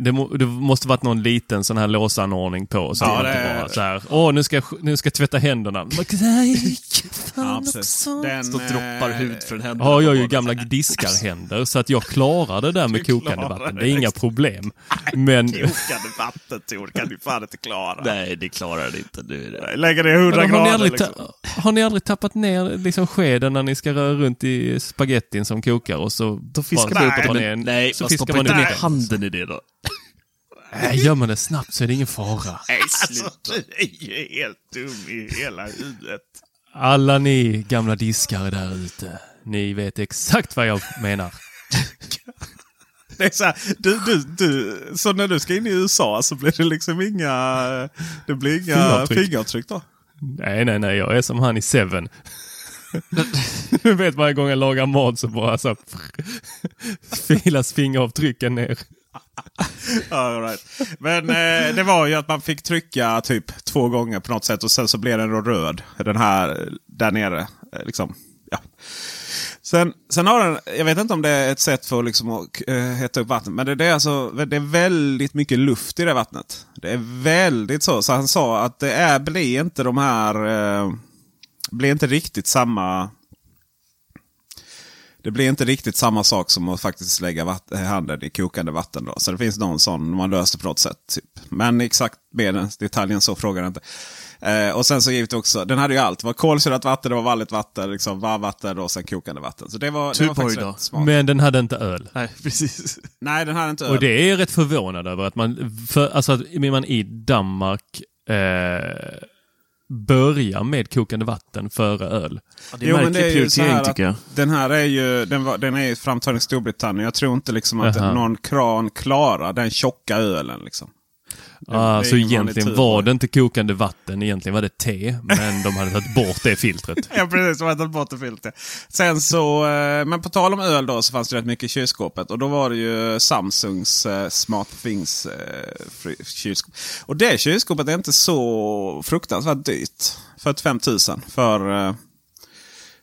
det, må, det måste varit någon liten sån här låsanordning på. Så Ja, det inte är- bara så här, åh nu ska, jag, nu ska jag tvätta händerna. Nej, ja, fan också. Den, Så droppar eh, hud från händerna. Har jag på ju gamla diskarhänder så att jag klarar det där med Du kokande vatten. det, är inga problem. Men Kokande vatten Tor, kan du fan inte klara. Nej, det klarar det inte. Det. Lägger det 100 Men har, ni grader liksom. Har ni aldrig tappat ner liksom skeden när ni ska röra runt i spagettin som kokar och så Då fiskar man upp stoppar det. ner en- Nej, så fiskar man inte ner handen i det då. Nej, gör man det snabbt så är det ingen fara. Nej, sluta. Du är ju helt dum i hela huvudet. Alla ni gamla diskare där ute, ni vet exakt vad jag menar. Det är så, här, du, du, du, så när du ska in i USA så blir det liksom inga, det blir inga Fingeravtryck. fingeravtryck då? Nej, nej, nej, jag är som han i Seven. Du vet varje gång jag lagar mat så bara så filas fingeravtrycken ner. All right. Men eh, det var ju att man fick trycka typ två gånger på något sätt och sen så blev den då röd. Den här där nere. Eh, liksom. Sen, sen har den, jag vet inte om det är ett sätt för liksom att eh, hetta upp vattnet. Men det, det, är alltså, det är väldigt mycket luft i det vattnet. Det är väldigt så. Så han sa att det är, blir inte de här... Äh, blir inte riktigt samma... Det blir inte riktigt samma sak som att faktiskt lägga eh, handen i kokande vatten. Då. Så det finns någon sån man löser på något sätt. Typ. Men exakt med den detaljen så frågar jag inte. Eh, och sen så givet också, den hade ju allt. Det var kolsyrat vatten, det var valligt vatten, liksom varmvatten och sen kokande vatten. Så det var, det var faktiskt rätt smart. Men den hade inte öl. Nej, precis. Nej, den hade inte öl. Och det är jag rätt förvånad över att man, för, alltså att man i Danmark eh, börjar med kokande vatten före öl. Ja, det är en märklig prioritering att tycker jag. Den här är ju den, var, den är framtagen i Storbritannien. Jag tror inte liksom att Jaha. någon kran klarar den tjocka ölen. Liksom. Ah, så egentligen tur. var det inte kokande vatten, egentligen var det te. Men de hade tagit bort det filtret. Ja precis, de hade tagit bort det filtret. Sen så, eh, men på tal om öl då så fanns det rätt mycket i kylskåpet. Och då var det ju Samsungs eh, Smart Things eh, kylskåp. Och det kylskåpet är inte så fruktansvärt dyrt. 45 000 för,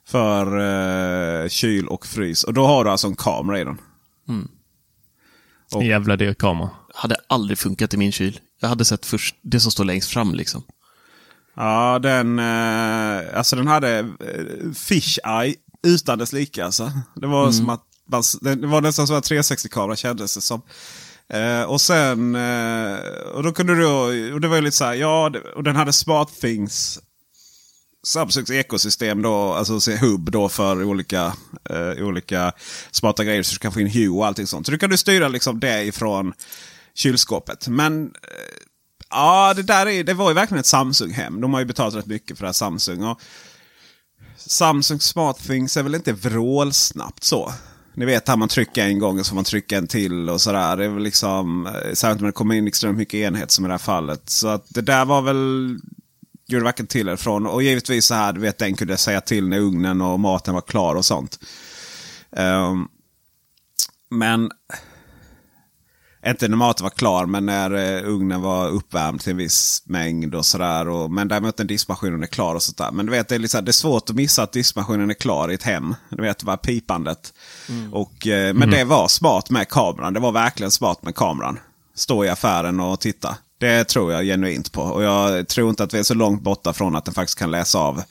för kyl och frys. Och då har du alltså en kamera i den. Och- Jävla dyr kamera. Hade aldrig funkat i min kyl. Jag hade sett först det som står längst fram liksom. Ja, den, eh, alltså den hade eh, fish eye utan dess like. Alltså. Det var som att man, det var nästan som en 360-kamera kändes det som. Eh, och sen, eh, och då kunde du, och det var ju lite så här, ja, och den hade Smart Things. Samsungs ekosystem då, alltså se hubb då för olika, eh, olika smarta grejer. Så du kan få in Hue och allting sånt. Så du kan du styra liksom det ifrån kylskåpet. Men eh, Ja, det där är, det var ju verkligen ett Samsung-hem. De har ju betalat rätt mycket för det här Samsung. Och Samsung Smart Things är väl inte vrålsnabbt så. Ni vet här man trycker en gång och så får man trycka en till och sådär. Det är väl liksom, eh, särskilt när det kommer in extremt mycket enhet som i det här fallet. Så att det där var väl, gjorde varken till eller från. Och givetvis så här, du vet den kunde säga till när ugnen och maten var klar och sånt. Um, men inte när maten var klar, men när eh, ugnen var uppvärmd till en viss mängd och sådär. Och, men däremot när diskmaskinen är klar och sånt där. Men du vet, det är, liksom, det är svårt att missa att diskmaskinen är klar i ett hem. Du vet, det var pipandet. Och, eh, men det var smart med kameran. Det var verkligen smart med kameran. Stå i affären och titta. Det tror jag genuint på. Och jag tror inte att vi är så långt borta från att den faktiskt kan läsa av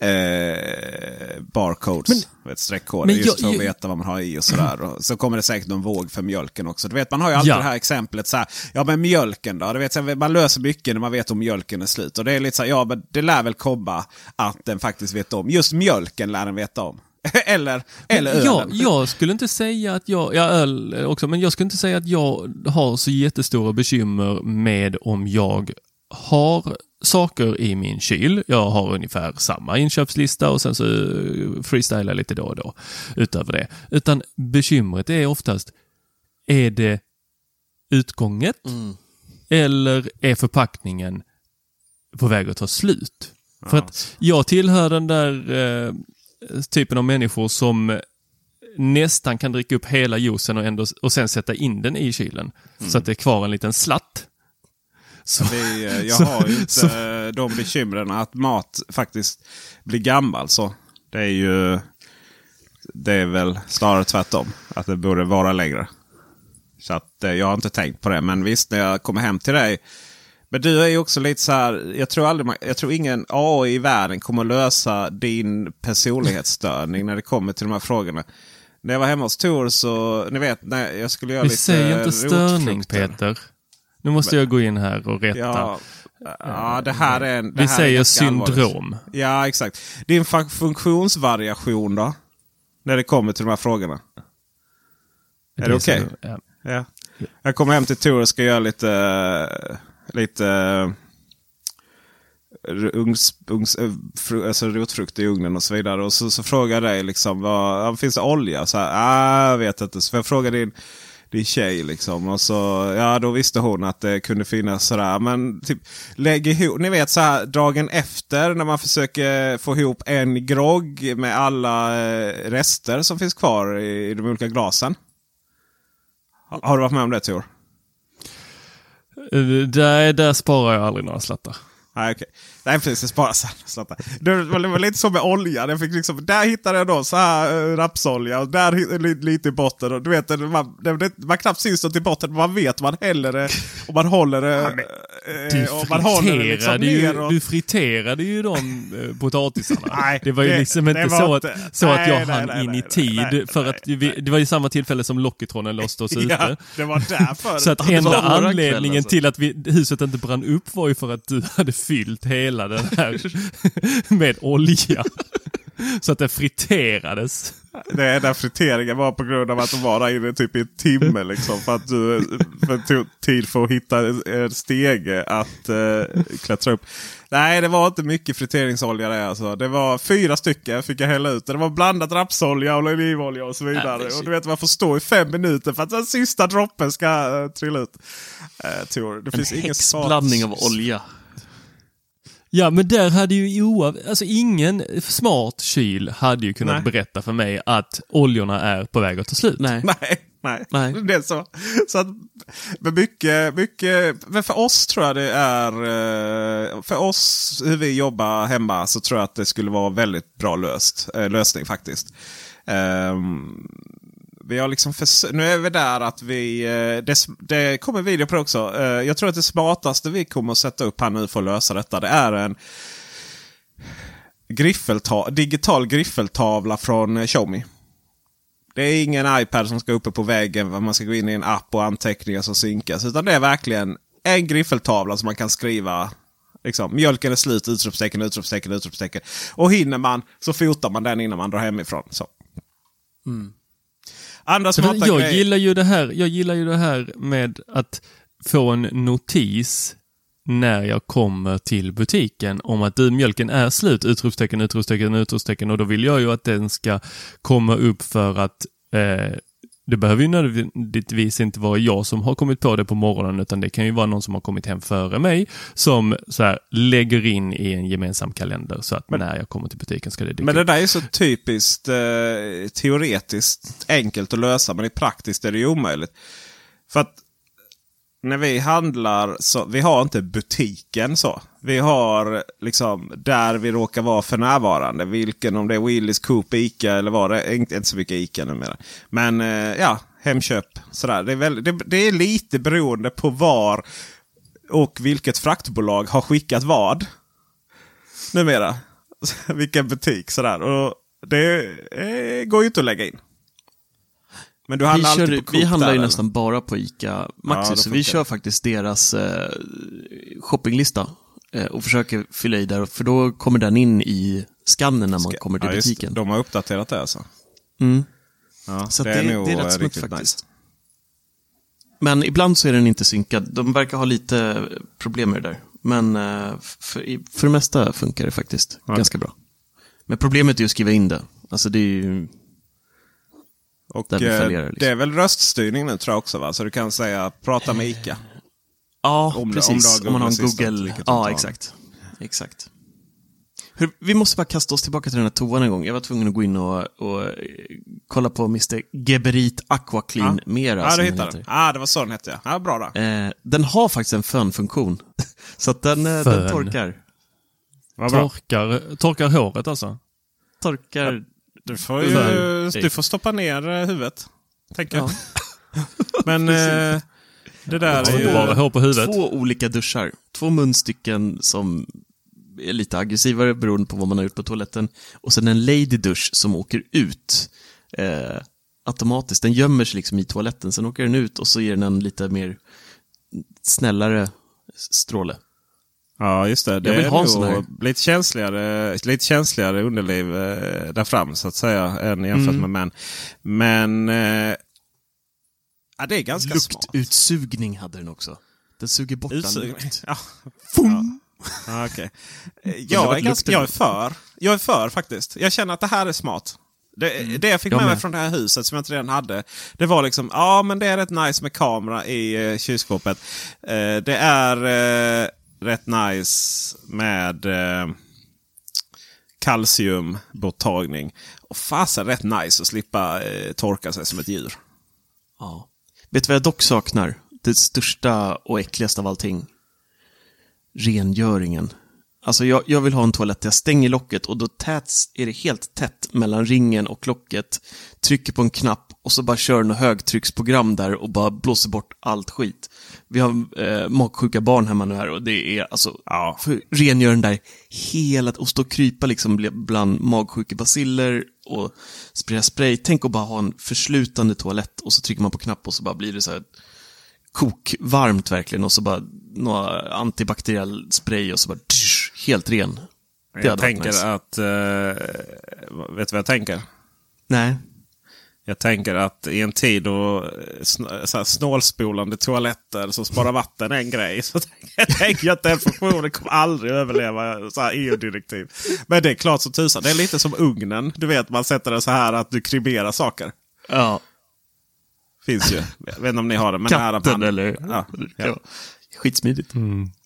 eh, barcodes. vet, streckkoder. men Just jag- för att jag- veta vad man har i och sådär. Och så kommer det säkert någon våg för mjölken också. Du vet, man har ju alltid Ja. det här exemplet. Så här, ja men mjölken då? Du vet, man löser mycket när man vet om mjölken är slut. Och det är lite så här, ja men det lär väl komma att den faktiskt vet om. Just mjölken lär den veta om. eller, eller ölen. Ja, jag skulle inte säga att jag, ja öl också, men jag skulle inte säga att jag har så jättestora bekymmer med om jag har saker i min kyl. Jag har ungefär samma inköpslista och sen så eh, freestylar lite då och då utöver det. Utan bekymret är oftast, är det utgånget eller är förpackningen på väg att ta slut? För att jag tillhör den där eh, typen av människor som nästan kan dricka upp hela juicen och, ändå, och sen sätta in den i kylen. Så att det är kvar en liten slatt. Så, Det är, jag Så- har ju inte så- eh, de bekymren att mat faktiskt blir gammal. Så det är ju det är väl snarare tvärtom. Att det borde vara längre. Så att eh, jag har inte tänkt på det. Men visst, när jag kommer hem till dig. Men du är ju också lite så här. Jag tror, aldrig, jag tror ingen AI i världen kommer lösa din personlighetsstörning när det kommer till de här frågorna. När jag var hemma hos Tor så, ni vet, när jag skulle göra Vi lite säger inte störning. Peter. Nu måste jag gå in här och rätta. Ja, ja, det här är en... det Vi säger ganska allvarligt. syndrom. Ja, exakt. Din fun- funktionsvariation då? När det kommer till de här frågorna. Är det okej? Ja. Ja. Jag kommer hem till Tor och ska göra lite, eh, lite eh, ungs, ungs, eh, fru, alltså rotfrukt i ugnen och så vidare. Och så, så frågar jag dig liksom, vad, finns det olja? Så här, ah, jag vet inte. Så får jag fråga din, din tjej liksom. Och så, ja då visste hon att det kunde finnas sådär. Men typ, lägg ihop, ni vet så här dagen efter när man försöker få ihop en grogg med alla eh, rester som finns kvar i, i de olika glasen. Ha- Har du varit med om det Tor? Eh, Där, där sparar jag aldrig några slattar. Nej, okej. Nej, precis. Det sparas slattar. Det var, lite som med olja. Jag fick liksom, där hittade jag då så här äh, rapsolja och där lite i botten. Och du vet, man, det, man knappt syns något i botten. Man vet man häller det och man håller det. Du eh, och man håller det liksom friterade, ju, ner. Och, du friterade ju de eh, potatisarna. Nej, det var ju det- liksom inte så, att, inte- så att nej, jag nej, hann in i tid. för att vi, det var ju samma tillfälle som Lockitronen låste oss ja, ute. det var därför. Så att enda anledningen kväll, alltså. till att vi, huset inte brann upp var ju för att du hade fyllt hela den här med olja. Så att det friterades. Det enda friteringen var på grund av att de var där inne typ i en timme. Liksom, för att du för tog tid för att hitta en- en stege att eh, klättra upp. Nej, det var inte mycket friteringsolja det alltså. Det var fyra stycken fick jag hälla ut. Det var blandat rapsolja och olivolja och så vidare. Äh, och du vet man får stå i fem minuter för att den sista droppen ska uh, trilla ut. Uh, det En finns ingen häxblandning av olja. Ja, men där hade ju oav... Alltså ingen smart kyl hade ju kunnat Nej. berätta för mig att oljorna är på väg att ta slut. Nej. Nej, nej. Nej. Det är så. så att, men mycket, mycket, men för oss tror jag det är, eh, för oss hur vi jobbar hemma så tror jag att det skulle vara väldigt bra löst, eh, lösning faktiskt. Ehm, vi har liksom förs- nu är vi där att vi, eh, det, det kommer video på det också. Eh, jag tror att det smartaste vi kommer att sätta upp här nu för att lösa detta det är en griffelta- digital griffeltavla från eh, Xiaomi. Det är ingen iPad som ska uppe på väggen. Man ska gå in i en app och anteckningar som synkas. Utan det är verkligen en griffeltavla som man kan skriva. Liksom, mjölken är slut, utropstecken, utropstecken, utropstecken. Och hinner man så fotar man den innan man drar hemifrån. Så. Mm. Andra smarta jag, grejer. gillar ju det här, jag gillar ju det här med att få en notis när jag kommer till butiken om att du, mjölken är slut, utropstecken, utropstecken, utropstecken och då vill jag ju att den ska komma upp för att eh, det behöver ju nödvändigtvis inte vara jag som har kommit på det på morgonen utan det kan ju vara någon som har kommit hem före mig som så här, lägger in i en gemensam kalender så att när jag kommer till butiken ska det dyka Men det där är så typiskt eh, teoretiskt enkelt att lösa. Men i praktiskt är det ju omöjligt. För att när vi handlar så vi har inte butiken så. Vi har liksom där vi råkar vara för närvarande. Vilken om det är Willys, Coop, Ica eller vad det är. Inte, så mycket Ica numera. Men eh, ja, Hemköp. Sådär. Det, är väl, det, det är lite beroende på var och vilket fraktbolag har skickat vad. Numera. Vilken butik sådär. Och det eh, går ju inte att lägga in. Men du Vi, handlar kör, alltid på Coop vi handlar där, ju eller? nästan bara på ICA Maxi, Ja, det så vi kör faktiskt deras eh, shoppinglista eh, och försöker fylla i där, för då kommer den in i skannen när man kommer till Ja, det. butiken. De har uppdaterat det alltså. Mm. Ja, Så det, det, är det, nog är eh, rätt smutt riktigt faktiskt. nice. Men ibland så är den inte synkad. De verkar ha lite problem med det där. Men eh, för, för det mesta funkar det faktiskt Ja. ganska bra. Men problemet är att skriva in det. Alltså det är ju... Och eh, liksom. det är väl röststyrning nu tror jag också va? Så du kan säga prata med ICA. Ja, Om precis. om Om, man har en Google Ja, exakt. Exakt. Hur, vi måste bara kasta oss tillbaka till den här toan en gång. Jag var tvungen att gå in och, och eh, kolla på Mr. Geberit Aqua Clean Ja. Mera. Ja, du den hittade den. heter. Ja, det var så den hette ja. ja bra då. Eh, den har faktiskt en fönfunktion. Så att den, eh, den torkar. Torkar, torkar håret alltså. Torkar... Du får, ju, du får stoppa ner eh, huvudet. Tänker jag. Ja. Men eh, det där är ju... bara hår på huvudet. Två olika duschar. Två munstycken som är lite aggressivare beroende på vad man har gjort på toaletten. Och sen en lady dusch som åker ut eh, automatiskt. Den gömmer sig liksom i toaletten, sen åker den ut och så ger den en lite mer snällare stråle. Ja, just det. Det Jag vill är ha en sån här. lite känsligare, lite känsligare underliv eh, där fram så att säga än jämfört Mm. med män. Men eh, ja, det är ganska smart. Luktutsugning hade den också. Den suger bort all Utsugning. lukt. Ja. Okej. Eh, jag, är ganska, jag är för. Jag är för faktiskt. Jag känner att det här är smart. Det, det jag fick Jag med mig med. från det här huset som jag inte redan hade. Det var liksom, ja men det är rätt nice med kamera i eh, kylskåpet. Eh, det är eh, rätt nice med eh, kalciumborttagning. Och fasen rätt nice att slippa eh, torka sig som ett djur. Ja. Vet du vad jag dock saknar? Det största och äckligaste av allting. Rengöringen. Alltså jag, jag vill ha en toalett där jag stänger locket och då täts, är det helt tätt mellan ringen och locket. Trycker på en knapp och så bara kör något högtrycksprogram där och bara blåser bort allt skit. Vi har eh, magsjuka barn hemma nu här och det är alltså, Ja. för rengör den där hela, och stå och krypa liksom bl- bland magsjuka basiller och spraya spray. Tänk att bara ha en förslutande toalett och så trycker man på knapp och så bara blir det så här kokvarmt verkligen och så bara några antibakteriell spray och så bara tsch, helt ren. Jag tänker nice. att... Eh, vet du vad jag tänker? Nej. Jag tänker att i en tid då eh, sn- så här snålspolande toaletter som sparar vatten är en grej. Så tänker jag tänker att den funktionen kommer aldrig överleva så här EU-direktiv. Men det är klart som tusan. Det är lite som ugnen. Du vet man sätter det så här att du kryberar saker. Ja. Finns ju. Jag vet inte om ni har det. Men det här Katten man- eller? Ja, ja. Skitsmidigt.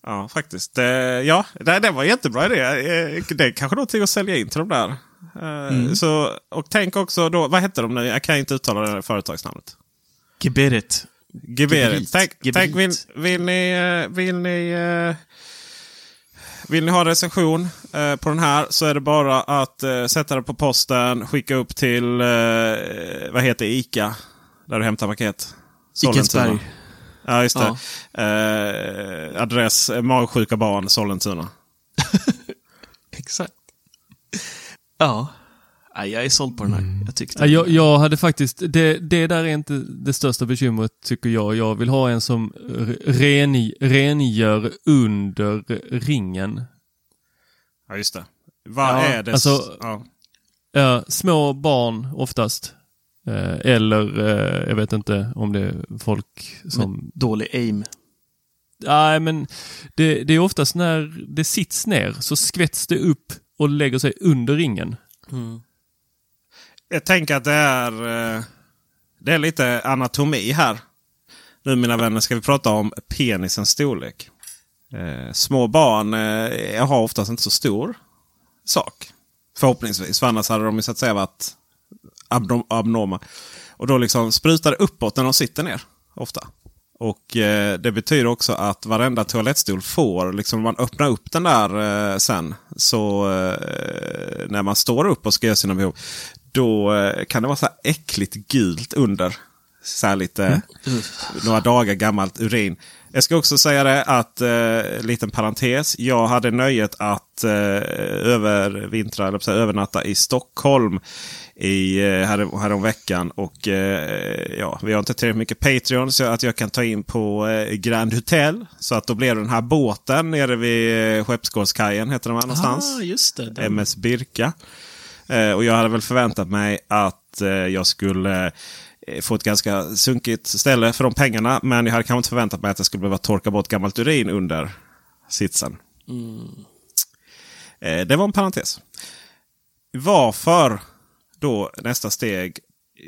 ja faktiskt. Ja, det, det var en jättebra idé. Eh, Det är kanske någonting att sälja in till de där. Eh, Så, och tänk också då, vad heter de nu? Jag kan inte uttala det här företagsnamnet. Geberit. Geberit. Tänk, Geberit. tänk vill, vill ni... eh, Vill ni eh, vill ni ha recension på den här så är det bara att sätta det på posten, skicka upp till, vad heter ICA? Där du hämtar paket. Icasberg. Ja, just det. Eh, adress Magsjuka barn, Sollentuna. Exakt. Ja. Nej, jag är såld på den här. Jag tyckte Ja, jag, jag hade faktiskt, det, det där är inte det största bekymret tycker jag. Jag vill ha en som ren, rengör under ringen. Ja, just det. Vad Ja, är det? alltså- ja. Ja, små barn oftast. Eh, eller, eh, jag vet inte om det är folk som... Dålig aim. Nej, men det, det är oftast när det sits ner så skvätts det upp och lägger sig under ringen. Mm. Jag tänker att det är, eh, det är lite anatomi här. Nu mina vänner ska vi prata om penisens storlek. Eh, små barn eh, har oftast inte så stor sak. Förhoppningsvis, för annars hade de ju så att säga varit abnorma. Och då liksom sprutar det uppåt när de sitter ner. Ofta. Och eh, det betyder också att varenda toalettstol får, liksom om man öppnar upp den där eh, sen. Så eh, när man står upp och ska göra sina behov. Då eh, kan det vara så här äckligt gult under. Så här lite några dagar gammalt urin. Jag ska också säga det att, eh, liten parentes. Jag hade nöjet att eh, övervintra, eller övernatta i Stockholm i, eh, här, här om veckan. Och eh, ja, vi har inte tillräckligt mycket Patreon så att jag kan ta in på eh, Grand Hotel. Så att då blev den här båten nere vid eh, Skeppsgårdskajen, heter den någonstans? Ah, just det. Den. MS Birka. Eh, och jag hade väl förväntat mig att eh, jag skulle eh, få ett ganska sunkigt ställe för de pengarna. Men jag hade kanske inte förväntat mig att jag skulle behöva torka bort gammalt urin under sitsen. Eh, det var en parentes. Varför då nästa steg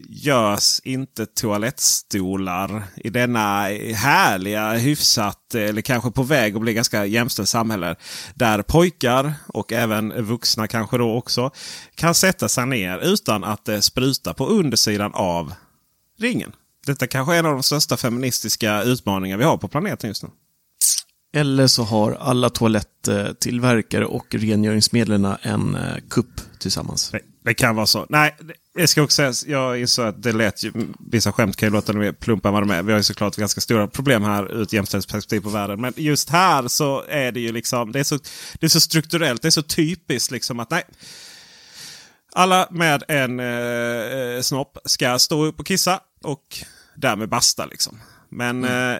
görs inte toalettstolar i denna härliga, hyfsat eller kanske på väg att bli ganska jämställt samhälle. Där pojkar och även vuxna kanske då också kan sätta sig ner utan att det sprutar på undersidan av ringen. Detta kanske är en av de största feministiska utmaningar vi har på planeten just nu. Eller så har alla toaletttillverkare och rengöringsmedlen en eh, kupp tillsammans. Det, det kan vara så. Nej, det- jag ska också säga, jag insåg att det lät ju, vissa skämt kan ju låta mer plumpa än vad de är. Vi har ju såklart ganska stora problem här ur ett jämställdhetsperspektiv på världen. Men just här så är det ju liksom, det är så, det är så strukturellt, det är så typiskt liksom att nej. Alla med en eh, eh snopp ska stå upp och kissa och därmed basta liksom. Men eh,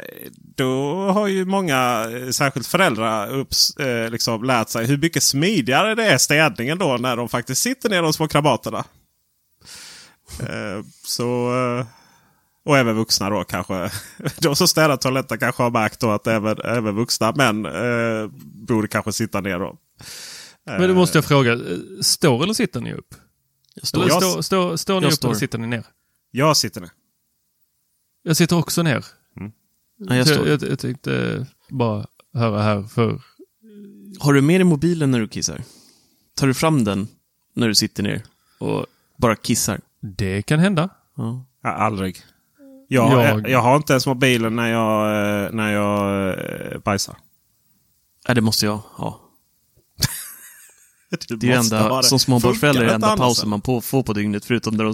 då har ju många, eh, särskilt föräldrar, upps, eh, liksom lärt sig hur mycket smidigare det är städningen då när de faktiskt sitter ner de små krabaterna. Eh, så... Och även vuxna då kanske. De som städar toaletter kanske har märkt då att även, även vuxna män eh, borde kanske sitta ner då. Men då måste jag fråga, står eller sitter ni upp? Jag står, Eller Jag- står, står, står ni jag upp eller står. sitter ni ner? Jag sitter ner. Jag sitter också ner. Nej, jag jag, jag tänkte bara höra här för... Har du med dig mobilen när du kissar? Tar du fram den när du sitter ner och bara kissar? Det kan hända. Ja. Ja, aldrig. Jag, Jag- jag... jag har inte ens mobilen när jag, eh, när jag eh, bajsar. Nej, det måste jag ha. Det är enda, som småbarnsförälder, är det enda pausen man på, får på dygnet, förutom när de.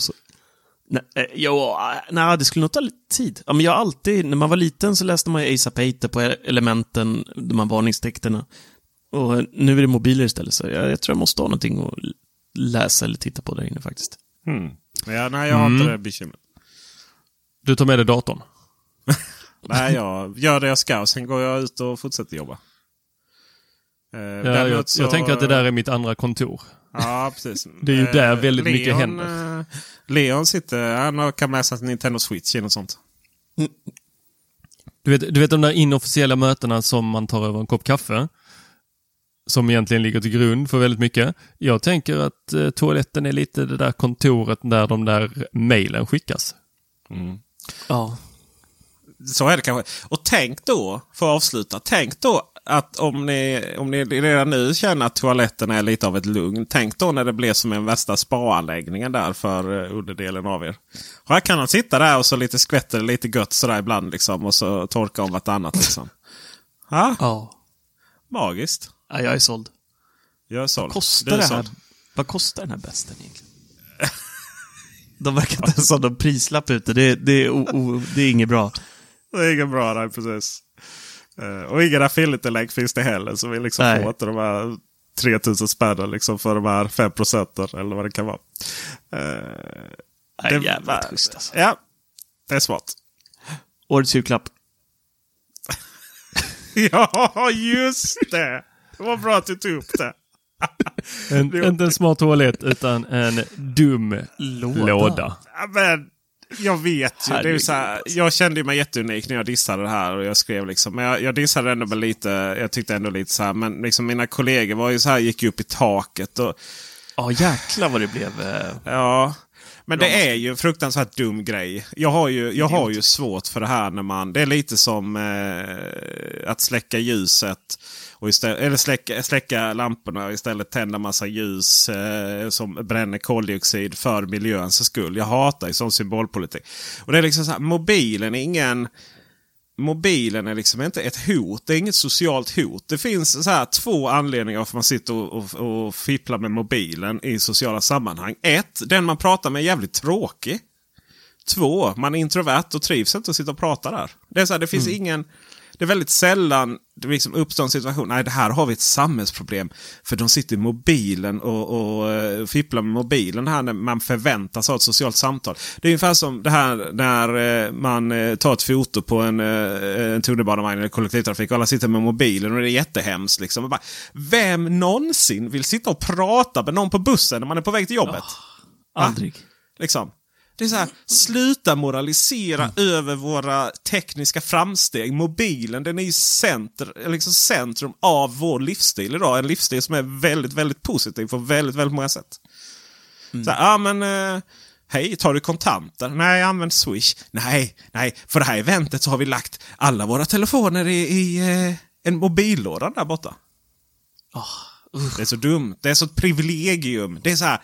Nej, eh, jo, nej, det skulle nog ta lite tid. Ja, men jag alltid, när man var liten så läste man ju Asa Pater på Elementen, de här varningstexterna. Och nu är det mobiler istället, så jag, jag tror jag måste ha någonting att läsa eller titta på där inne faktiskt. Mm. Ja, nej, jag har Mm. inte det bekymret. Du tar med dig datorn. Nej, jag gör det jag ska och sen går jag ut och fortsätter jobba. Eh, Ja, jag, så- jag tänker att det där är mitt andra kontor. Ja, precis. Det är ju där Eh, väldigt mycket Leon, händer. eh, Leon sitter, han kan med sig Nintendo Switch eller något sånt. Du vet, du vet de där inofficiella mötena som man tar över en kopp kaffe? Som egentligen ligger till grund för väldigt mycket. Jag tänker att eh, toaletten är lite det där kontoret där de där mejlen skickas. Ja. Så är det kanske. Och tänk då, för att avsluta, tänk då att om ni, om ni redan nu känner att toaletten är lite av ett lugn. Tänk då när det blir som en värsta spa-anläggningen där för uh, underdelen av er. Och här kan han sitta där och så lite skvätter det lite gött sådär ibland liksom. Och så torka om vartannat liksom. Ja, Ja. magiskt. ja jag är såld. Jag är såld. Kostar Du är det här? Vad kostar den här besten egentligen? De verkar inte ens ha någon prislapp ute. Det, det, är o, o, det är inget bra. Det är inget bra där precis. Eh, och inga affiliate-länk finns det heller. Så vi liksom Nej. får inte de här 3000 spännen liksom för de här 5 procenten eller vad det kan vara. Uh, Nej, jävla schysst alltså. Ja, det är smart. Årets julklapp. ja, just det! Det var bra att du tog upp det. En, inte en smart toalett utan en dum Låda. låda. Ja, men, jag vet ju. Det är så här, jag kände mig jätteunik när jag dissade det här. och jag skrev liksom, Men jag, jag dissade ändå med lite. Jag tyckte ändå lite så här. Men liksom mina kollegor var ju så här, gick ju upp i taket. Och, Ja, jäklar vad det blev. eh, Ja, men det är ju en fruktansvärt dum grej. Jag har ju, jag har ju svårt för det här när man... Det är lite som eh, att släcka ljuset. Och istället, eller släcka, släcka lamporna och istället tända massa ljus eh, som bränner koldioxid för miljöns skull. Jag hatar ju sån symbolpolitik. Och det är liksom så här, mobilen är ingen... Mobilen är liksom inte ett hot. Det är inget socialt hot. Det finns så här två anledningar varför man sitter och, och, och fipplar med mobilen i sociala sammanhang. Ett, den man pratar med är jävligt tråkig. Två, man är introvert och trivs inte att sitta och prata där. Det är så här, det finns ingen... Det är väldigt sällan det liksom uppstår en situation. Nej, det här har vi ett samhällsproblem. För de sitter i mobilen och, och eh, fipplar med mobilen här när man förväntas ha ett socialt samtal. Det är ungefär som det här när eh, man eh, tar ett foto på en, en tunnelbanevagn eller kollektivtrafik och alla sitter med mobilen och det är jättehemskt. Liksom. Och bara, vem någonsin vill sitta och prata med någon på bussen när man är på väg till jobbet? aldrig. Liksom. Det är så här, sluta moralisera över våra tekniska framsteg. Mobilen den är ju center, liksom centrum av vår livsstil idag. En livsstil som är väldigt, väldigt positiv på väldigt, väldigt många sätt. Så här, ja men... Eh, Hej, tar du kontanter? Nej, jag använder Swish. Nej, nej, för det här eventet så har vi lagt alla våra telefoner i, i eh, en mobillåda där borta. Det är så dumt. Det är så ett privilegium. Det är så här,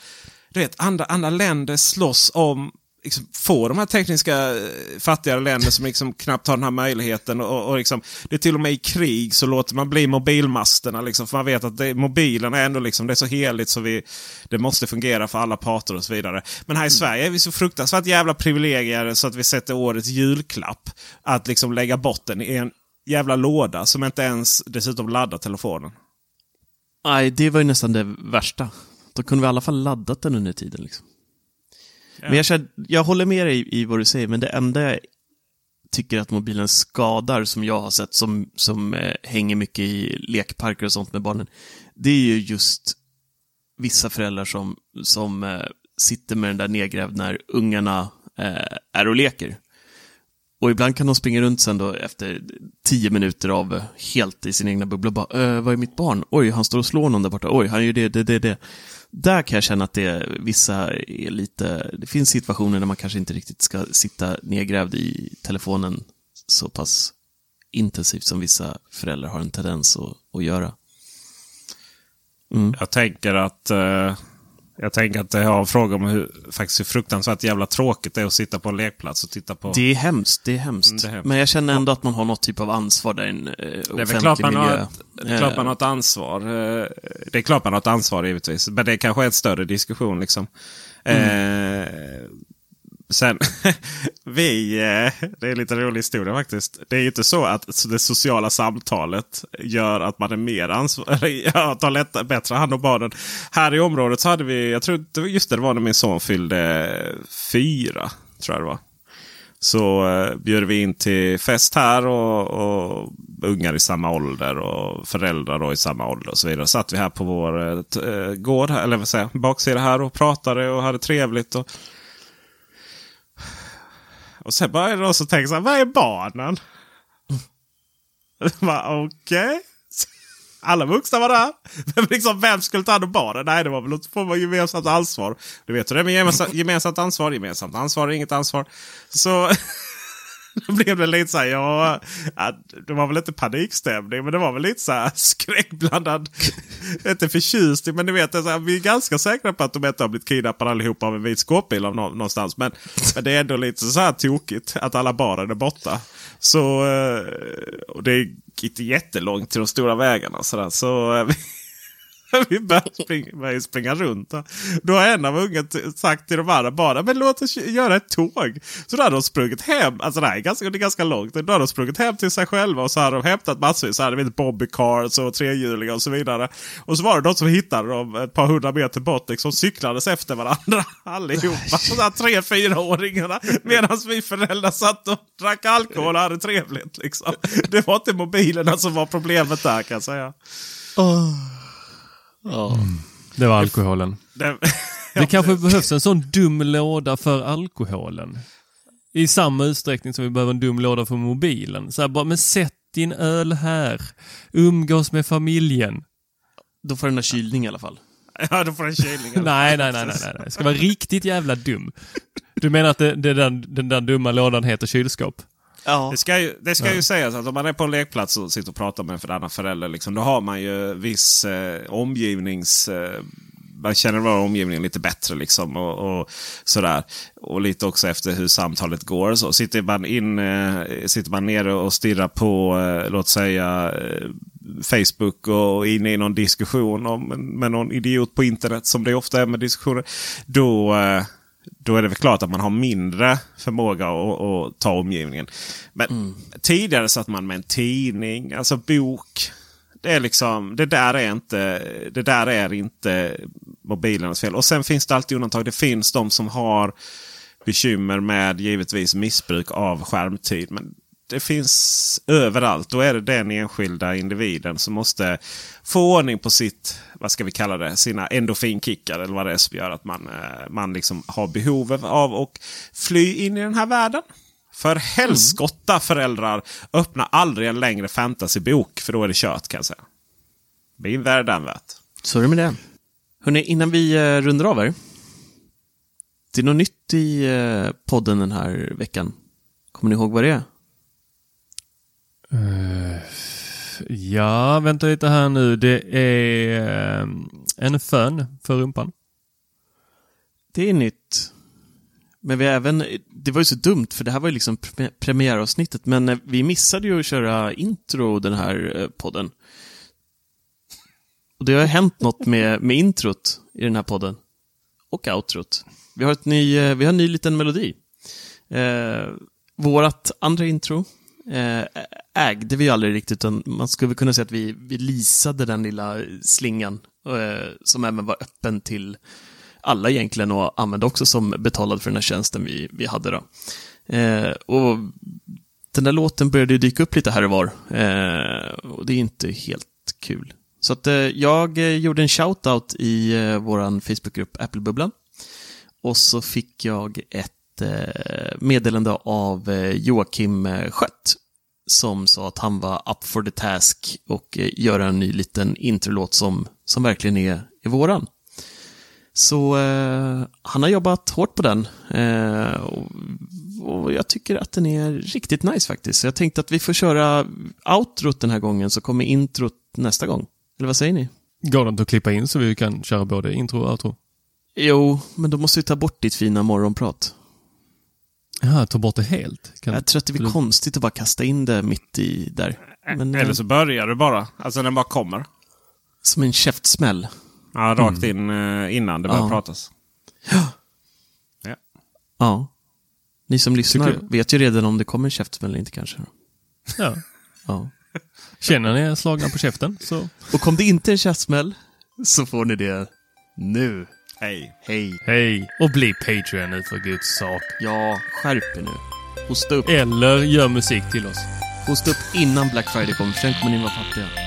du vet, andra, andra länder slåss om liksom, få de här tekniska eh, fattigare länder som liksom knappt har den här möjligheten. Och, och liksom, det är till och med i krig så låter man bli mobilmasterna. Liksom, för man vet att det, mobilen är ändå liksom, det är så heligt så vi, det måste fungera för alla parter och så vidare. Men här i Sverige är vi så fruktansvärt jävla privilegier så att vi sätter årets julklapp. Att liksom lägga bort den i en jävla låda som inte ens dessutom laddar telefonen. Nej, det var ju nästan det värsta. Då kunde vi i alla fall laddat den under tiden. Liksom. Men jag, känner, jag håller med dig i vad du säger, men det enda jag tycker att mobilen skadar, som jag har sett, som, som eh, hänger mycket i lekparker och sånt med barnen, det är ju just vissa föräldrar som, som eh, sitter med den där nedgrävd när ungarna eh, är och leker. Och ibland kan de springa runt sen då efter tio minuter av helt i sin egna bubbla och bara, äh, vad är mitt barn? Oj, han står och slår någon där borta. Oj, han gör det, det, det, det. Där kan jag känna att det, vissa är lite, det finns situationer där man kanske inte riktigt ska sitta nedgrävd i telefonen så pass intensivt som vissa föräldrar har en tendens att, att göra. Mm. Jag tänker att eh, jag tänker att det har en fråga om hur, faktiskt hur fruktansvärt jävla tråkigt det är att sitta på en lekplats och titta på. Det är hemskt, det är hemskt. Mm, det är hemskt. Men jag känner ändå att man har något typ av ansvar där i en eh, det är klart man miljö. Har, det är klart man har ett ansvar. Eh, det är klart man har ett ansvar givetvis. Men det är kanske är en större diskussion liksom. Mm. Eh, Sen, vi, eh, det är en lite rolig historia faktiskt. Det är ju inte så att det sociala samtalet gör att man är mer ansvarig, tar lätt, bättre hand om barnen. Här i området så hade vi, jag tror just det, det var när min son fyllde eh, fyra. Tror jag det var. Så eh, bjöd vi in till fest här och, och ungar i samma ålder och föräldrar då i samma ålder och så vidare. Satt vi här på vår eh, eh gård, eller vad säger baksida här och pratade och hade trevligt. Och, och sen börjar de så tänka så här, var är barnen? Okej. Okay. Alla vuxna var där. Men liksom, vem skulle ta hand om barnen? Nej, det var väl något form av gemensamt ansvar. Du vet hur det är med gemensamt ansvar. Gemensamt ansvar är inget ansvar. Så Då blev det lite så här, ja, det var väl inte panikstämning men det var väl lite så här skräckblandad. inte förtjusning men ni vet, så här, vi är ganska säkra på att de inte har blivit kidnappade allihopa av en vit skåpbil av någonstans. Men, men det är ändå lite så här tokigt att alla barn är borta. Så, eh, och det är inte jättelångt till de stora vägarna. Så, eh, där, så vi började springa, springa runt. Då har en av unga sagt till de andra bara men låt oss göra ett tåg. Så då hade de sprungit hem. Alltså det här är ganska, det är ganska långt. Då hade de sprungit hem till sig själva och så hade de hämtat massvis. Så hade vi bobbycars och trehjulingar och så vidare. Och så var det de som hittade dem ett par hundra meter bort. Liksom cyklades efter varandra allihopa. De där tre, fyraåringarna. Medan vi föräldrar satt och drack alkohol och hade trevligt. Liksom. Det var inte mobilerna som var problemet där kan jag säga. Oh. Mm. Det var alkoholen. Det, det kanske behövs en sån dum låda för alkoholen. I samma utsträckning som vi behöver en dum låda för mobilen. Så här, bara, men sätt din öl här. Umgås med familjen. Då får den en kylning i alla fall. Ja, då får den kylning. nej, nej, nej, nej, nej. Det ska vara riktigt jävla dum. Du menar att det, det den, den där dumma lådan heter kylskåp? Ja. Det ska, ju, det ska ja. ju sägas att om man är på en lekplats och sitter och pratar med en annan förälder. Liksom, då har man ju viss eh, omgivnings... Eh, man känner var omgivningen lite bättre. Liksom, och, och, sådär. och lite också efter hur samtalet går. Så sitter, man in, eh, sitter man nere och stirrar på, eh, låt säga, eh, Facebook och inne i någon diskussion om, med någon idiot på internet som det ofta är med diskussioner. Då, eh, då är det väl klart att man har mindre förmåga att, att ta omgivningen. Men mm. tidigare satt man med en tidning, alltså bok. Det, är liksom, det, där är inte, det där är inte mobilernas fel. Och sen finns det alltid undantag. Det finns de som har bekymmer med givetvis missbruk av skärmtid. Men det finns överallt. Då är det den enskilda individen som måste få ordning på sitt, vad ska vi kalla det, sina endorfinkickar eller vad det är som gör att man, eh, man liksom har behov av att fly in i den här världen. För helskotta mm. föräldrar, öppna aldrig en längre fantasybok för då är det kört kan jag säga. Bli värre den värt. Så är det med det. Hörrni, innan vi eh, rundar av här. Det är något nytt i eh, podden den här veckan. Kommer ni ihåg vad det är? Uh, ja, vänta lite här nu. Det är uh, en fön för rumpan. Det är nytt. Men vi har även, det var ju så dumt för det här var ju liksom pre premiäravsnittet, men eh, vi missade ju att köra intro den här podden. Och det har hänt något med, med introt i den här podden. Och outrot. Vi har, ett ny, vi har en ny liten melodi. Eh, vårat andra intro Eh, ägde vi aldrig riktigt, utan man skulle kunna säga att vi, vi lisade den lilla slingan, eh, som även var öppen till alla egentligen och använde också som betalad för den här tjänsten vi, vi hade. Då. Eh, och den där låten började ju dyka upp lite här och var. Och det är inte helt kul. Så att jag gjorde en shoutout i eh, vår Facebookgrupp Applebubblan. Och så fick jag ett eh, meddelande av eh, Joakim Skött som sa att han var up for the task och göra en ny liten introlåt som, som verkligen är, är våran. Så eh, han har jobbat hårt på den. Eh, och, och, jag tycker att den är riktigt nice faktiskt. Så jag tänkte att vi får köra outrot den här gången, så kommer introt nästa gång. Eller vad säger ni? Går det inte att klippa in så vi kan köra både intro och outro? Jo, men då måste vi ta bort ditt fina morgonprat. Ja, ta bort det helt? Kan jag tror att det blir du... konstigt att bara kasta in det mitt i där. Men, Eller så börjar du bara. Alltså den bara kommer. Som en käftsmäll. Ja, rakt mm. in mm. innan det börjar ja. pratas. Ja. ja. Ja. Ni som lyssnar vet ju redan om det kommer en käftsmäll eller inte kanske. Ja. ja. Känner ni er slagna på käften så... Och kom det inte en käftsmäll så får ni det nu. Hej. Hej. Hej. Och bli Patreon nu för guds sak. Ja, skärp er nu. Hosta upp. Eller gör musik till oss. Hosta upp innan Black Friday kommer, för sen kommer ni vara fattiga.